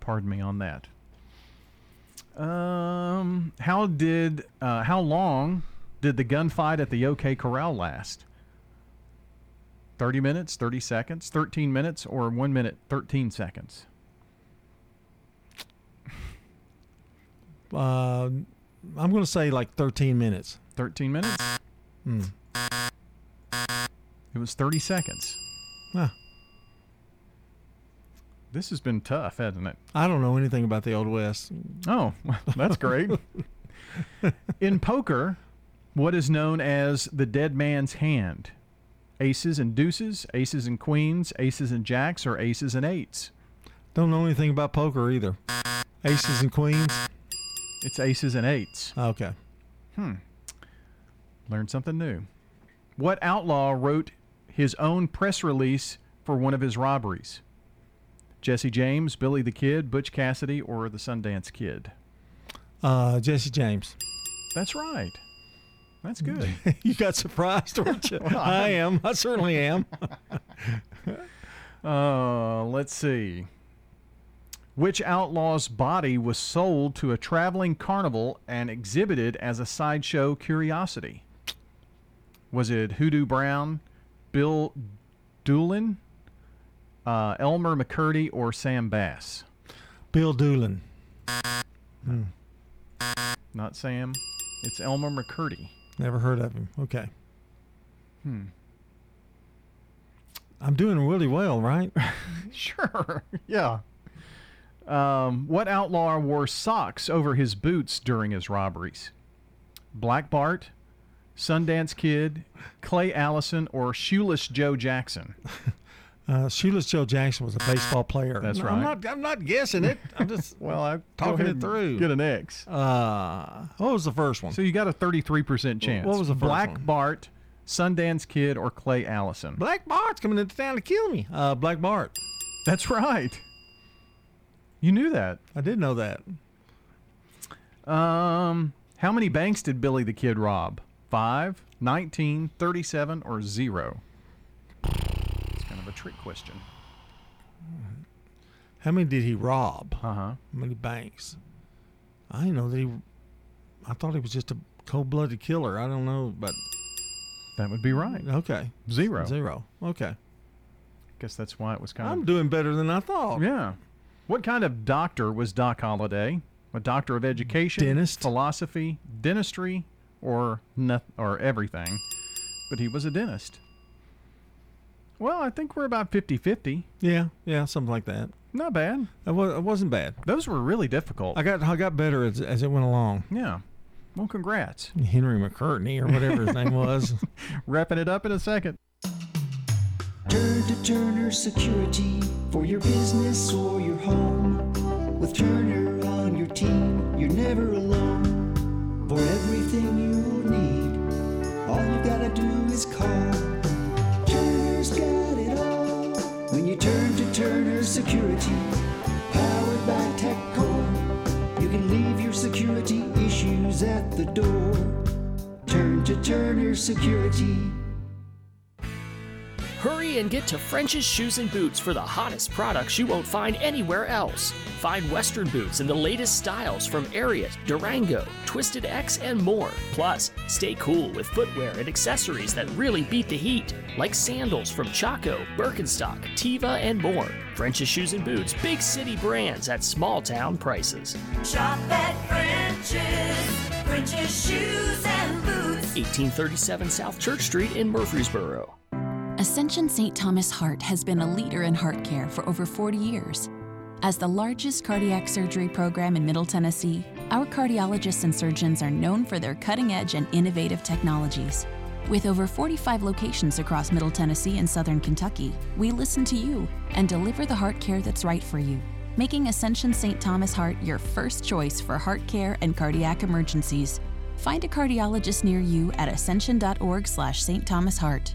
Pardon me on that. Um, how did uh, how long did the gunfight at the OK Corral last? 30 minutes, 30 seconds, 13 minutes, or 1 minute, 13 seconds? Uh, I'm going to say like 13 minutes. 13 minutes? Hmm. It was 30 seconds. Ah. This has been tough, hasn't it? I don't know anything about the Old West. Oh, that's great. In poker, what is known as the dead man's hand? Aces and deuces, aces and queens, aces and jacks, or aces and eights? Don't know anything about poker either. Aces and queens. It's aces and eights. Okay. Hmm. Learned something new. What outlaw wrote his own press release for one of his robberies? Jesse James, Billy the Kid, Butch Cassidy, or the Sundance Kid? Uh, Jesse James. That's right. That's good. you got surprised, weren't you? Well, I am. I certainly am. Uh, let's see. Which outlaw's body was sold to a traveling carnival and exhibited as a sideshow curiosity? Was it Hoodoo Brown, Bill Doolin, uh, Elmer McCurdy, or Sam Bass? Bill Doolin. Hmm. Not Sam. It's Elmer McCurdy. Never heard of him. Okay. Hmm. I'm doing really well, right? sure. Yeah. Um, what outlaw wore socks over his boots during his robberies? Black Bart, Sundance Kid, Clay Allison, or Shoeless Joe Jackson? Uh, Shoeless Joe Jackson was a baseball player. That's No, right. I'm not. I'm not guessing it. I'm just well, I'm talking it through. Get an X. Uh, what was the first one? So you got a 33% chance. What was the first Black one? Bart, Sundance Kid, or Clay Allison? Black Bart's coming into town to kill me. Uh, Black Bart. That's right. You knew that. I did know that. Um, how many banks did Billy the Kid rob? Five, 19, 37, or zero? It's kind of a trick question. How many did he rob? Uh huh. How many banks? I didn't know that he. I thought he was just a cold-blooded killer. I don't know, but That would be right. okay, Zero. zero. Okay, Guess that's why it was kind of I'm of. doing better than I thought. Yeah. What kind of doctor was Doc Holliday? A doctor of education, Dentist. philosophy, dentistry, or noth- or everything? But he was a dentist. Well, I think we're about 50-50. Yeah, yeah, something like that. Not bad. It, was, it wasn't bad. Those were really difficult. I got I got better as, as it went along. yeah. Well, congrats. Henry McCurtney or whatever his name was. Wrapping it up in a second. Turn to Turner Security for your business or your home. With Turner on your team, you're never alone. For everything you need, all you gotta do is call. Turner's got it all. When you turn to Turner Security, powered by TechCore, you can leave your security issues at the door. Turn to Turner Security. Hurry and get to French's Shoes and Boots for the hottest products you won't find anywhere else. Find Western boots in the latest styles from Ariat, Durango, Twisted X, and more. Plus, stay cool with footwear and accessories that really beat the heat, like sandals from Chaco, Birkenstock, Teva, and more. French's Shoes and Boots, big city brands at small town prices. Shop at French's. French's Shoes and Boots. 1837 South Church Street in Murfreesboro. Ascension St. Thomas Heart has been a leader in heart care for over 40 years. As the largest cardiac surgery program in Middle Tennessee, our cardiologists and surgeons are known for their cutting edge and innovative technologies. With over 45 locations across Middle Tennessee and Southern Kentucky, we listen to you and deliver the heart care that's right for you, making Ascension St. Thomas Heart your first choice for heart care and cardiac emergencies. Find a cardiologist near you at ascension.org/slash St. Thomas Heart.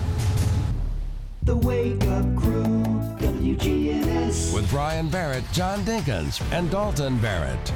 The Wake Up Crew, WGNS. With Brian Barrett, John Dinkins, and Dalton Barrett.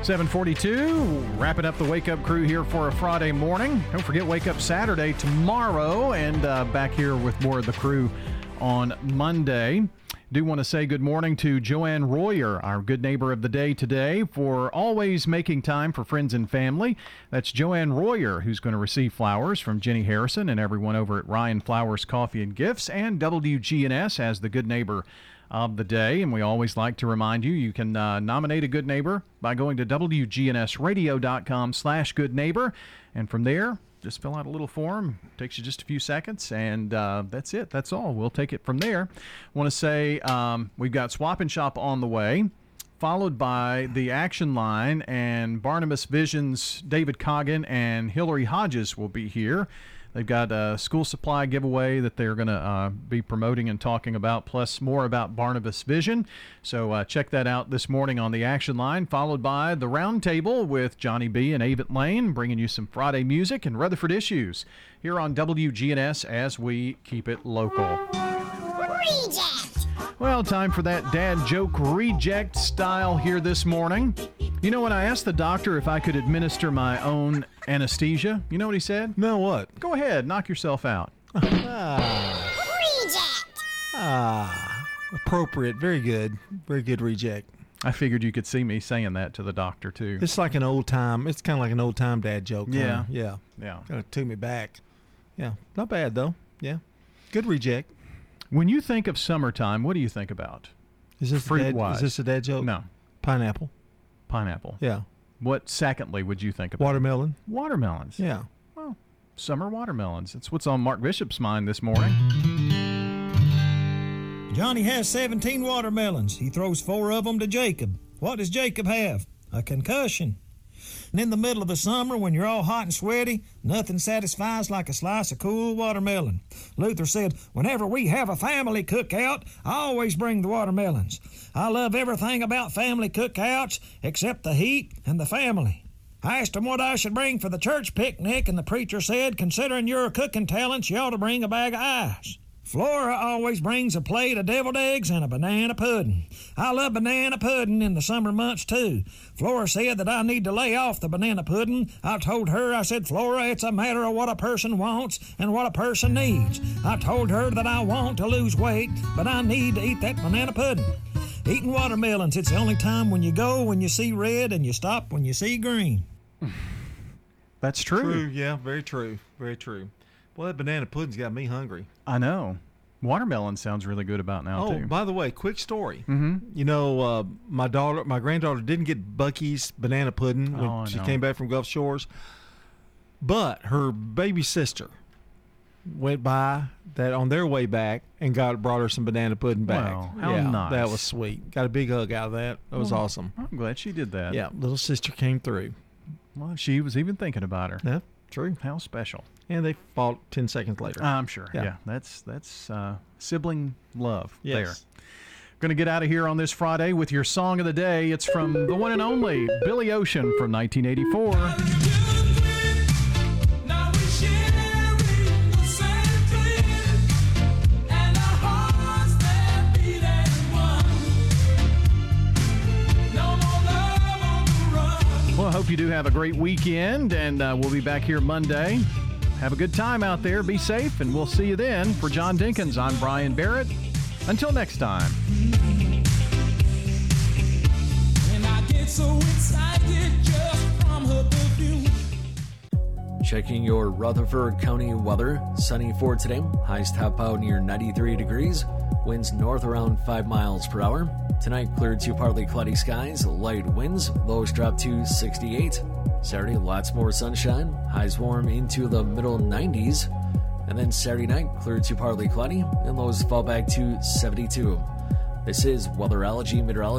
742, wrapping up the Wake Up crew here for a Friday morning. Don't forget, Wake Up Saturday tomorrow, and uh, back here with more of the crew on Monday. Do want to say good morning to Joanne Royer, our good neighbor of the day today, for always making time for friends and family. That's Joanne Royer, who's going to receive flowers from Jenny Harrison and everyone over at Ryan Flowers Coffee and Gifts, and WGNS as the good neighbor of the day. And we always like to remind you, you can uh, nominate a good neighbor by going to WGNSradio.com slash good neighbor. And from there, just fill out a little form. Takes you just a few seconds, and uh, that's it. That's all. We'll take it from there. Want to say um, we've got Swap and Shop on the way, followed by the Action Line, and Barnabas Visions, David Coggin, and Hillary Hodges will be here. They've got a school supply giveaway that they're going to uh, be promoting and talking about, plus more about Barnabas Vision. So uh, check that out this morning on the Action Line, followed by the Roundtable with Johnny B and Avett Lane, bringing you some Friday music and Rutherford issues here on WGNS as we keep it local. Well, time for that dad joke reject style here this morning. You know, when I asked the doctor if I could administer my own anesthesia, you know what he said? No, what? Go ahead, knock yourself out. Ah. Reject! Ah, appropriate. Very good. Very good reject. I figured you could see me saying that to the doctor, too. It's like an old time. It's kind of like an old time dad joke. Yeah. kinda. yeah, Yeah. Kind of took me back. Yeah, not bad though. Yeah, good reject. When you think of summertime, what do you think about? Is this a fruit dad, wise? Is this a dad joke? No. Pineapple. Pineapple. Yeah. What secondly would you think about? Watermelon. Watermelons. Yeah. Well, summer watermelons. That's what's on Mark Bishop's mind this morning. Johnny has 17 watermelons. He throws four of them to Jacob. What does Jacob have? A concussion. And in the middle of the summer, when you're all hot and sweaty, nothing satisfies like a slice of cool watermelon. Luther said, Whenever we have a family cookout, I always bring the watermelons. I love everything about family cookouts except the heat and the family. I asked him what I should bring for the church picnic, and the preacher said, Considering your cooking talents, you ought to bring a bag of ice. Flora always brings a plate of deviled eggs and a banana pudding. I love banana pudding in the summer months too. Flora said that I need to lay off the banana pudding. I told her, I said, Flora, it's a matter of what a person wants and what a person needs. I told her that I want to lose weight, but I need to eat that banana pudding. Eating watermelons, it's the only time when you go when you see red and you stop when you see green. That's true. True, yeah, very true. Very true. Well, that banana pudding's got me hungry. I know. Watermelon sounds really good about now oh, too. by the way, quick story. Mhm. You know, uh, my daughter, my granddaughter didn't get Buc-ee's banana pudding when Oh, she came back from Gulf Shores, but her baby sister went by that on their way back and got brought her some banana pudding back. Wow, how yeah, nice. That was sweet. Got a big hug out of that. That was Well, awesome. I'm glad she did that. Yeah, little sister came through. Well, she was even thinking about her. Yeah, true. How special. And they fought ten seconds later. I'm sure. Yeah, Yeah. that's that's uh, sibling love there. Going to get out of here on this Friday with your song of the day. It's from the one and only Billy Ocean from 1984. Hope you do have a great weekend, and uh, we'll be back here Monday. Have a good time out there. Be safe, and we'll see you then. For John Dinkins, I'm Brian Barrett. Until next time. Checking your Rutherford County weather. Sunny for today. Highs top out near 93 degrees. Winds north around 5 miles per hour. Tonight, clear to partly cloudy skies. Light winds. Lows drop to 68. Saturday, lots more sunshine. Highs warm into the middle 90s. And then Saturday night, clear to partly cloudy. And lows fall back to 72. This is Weatherology Meteorology.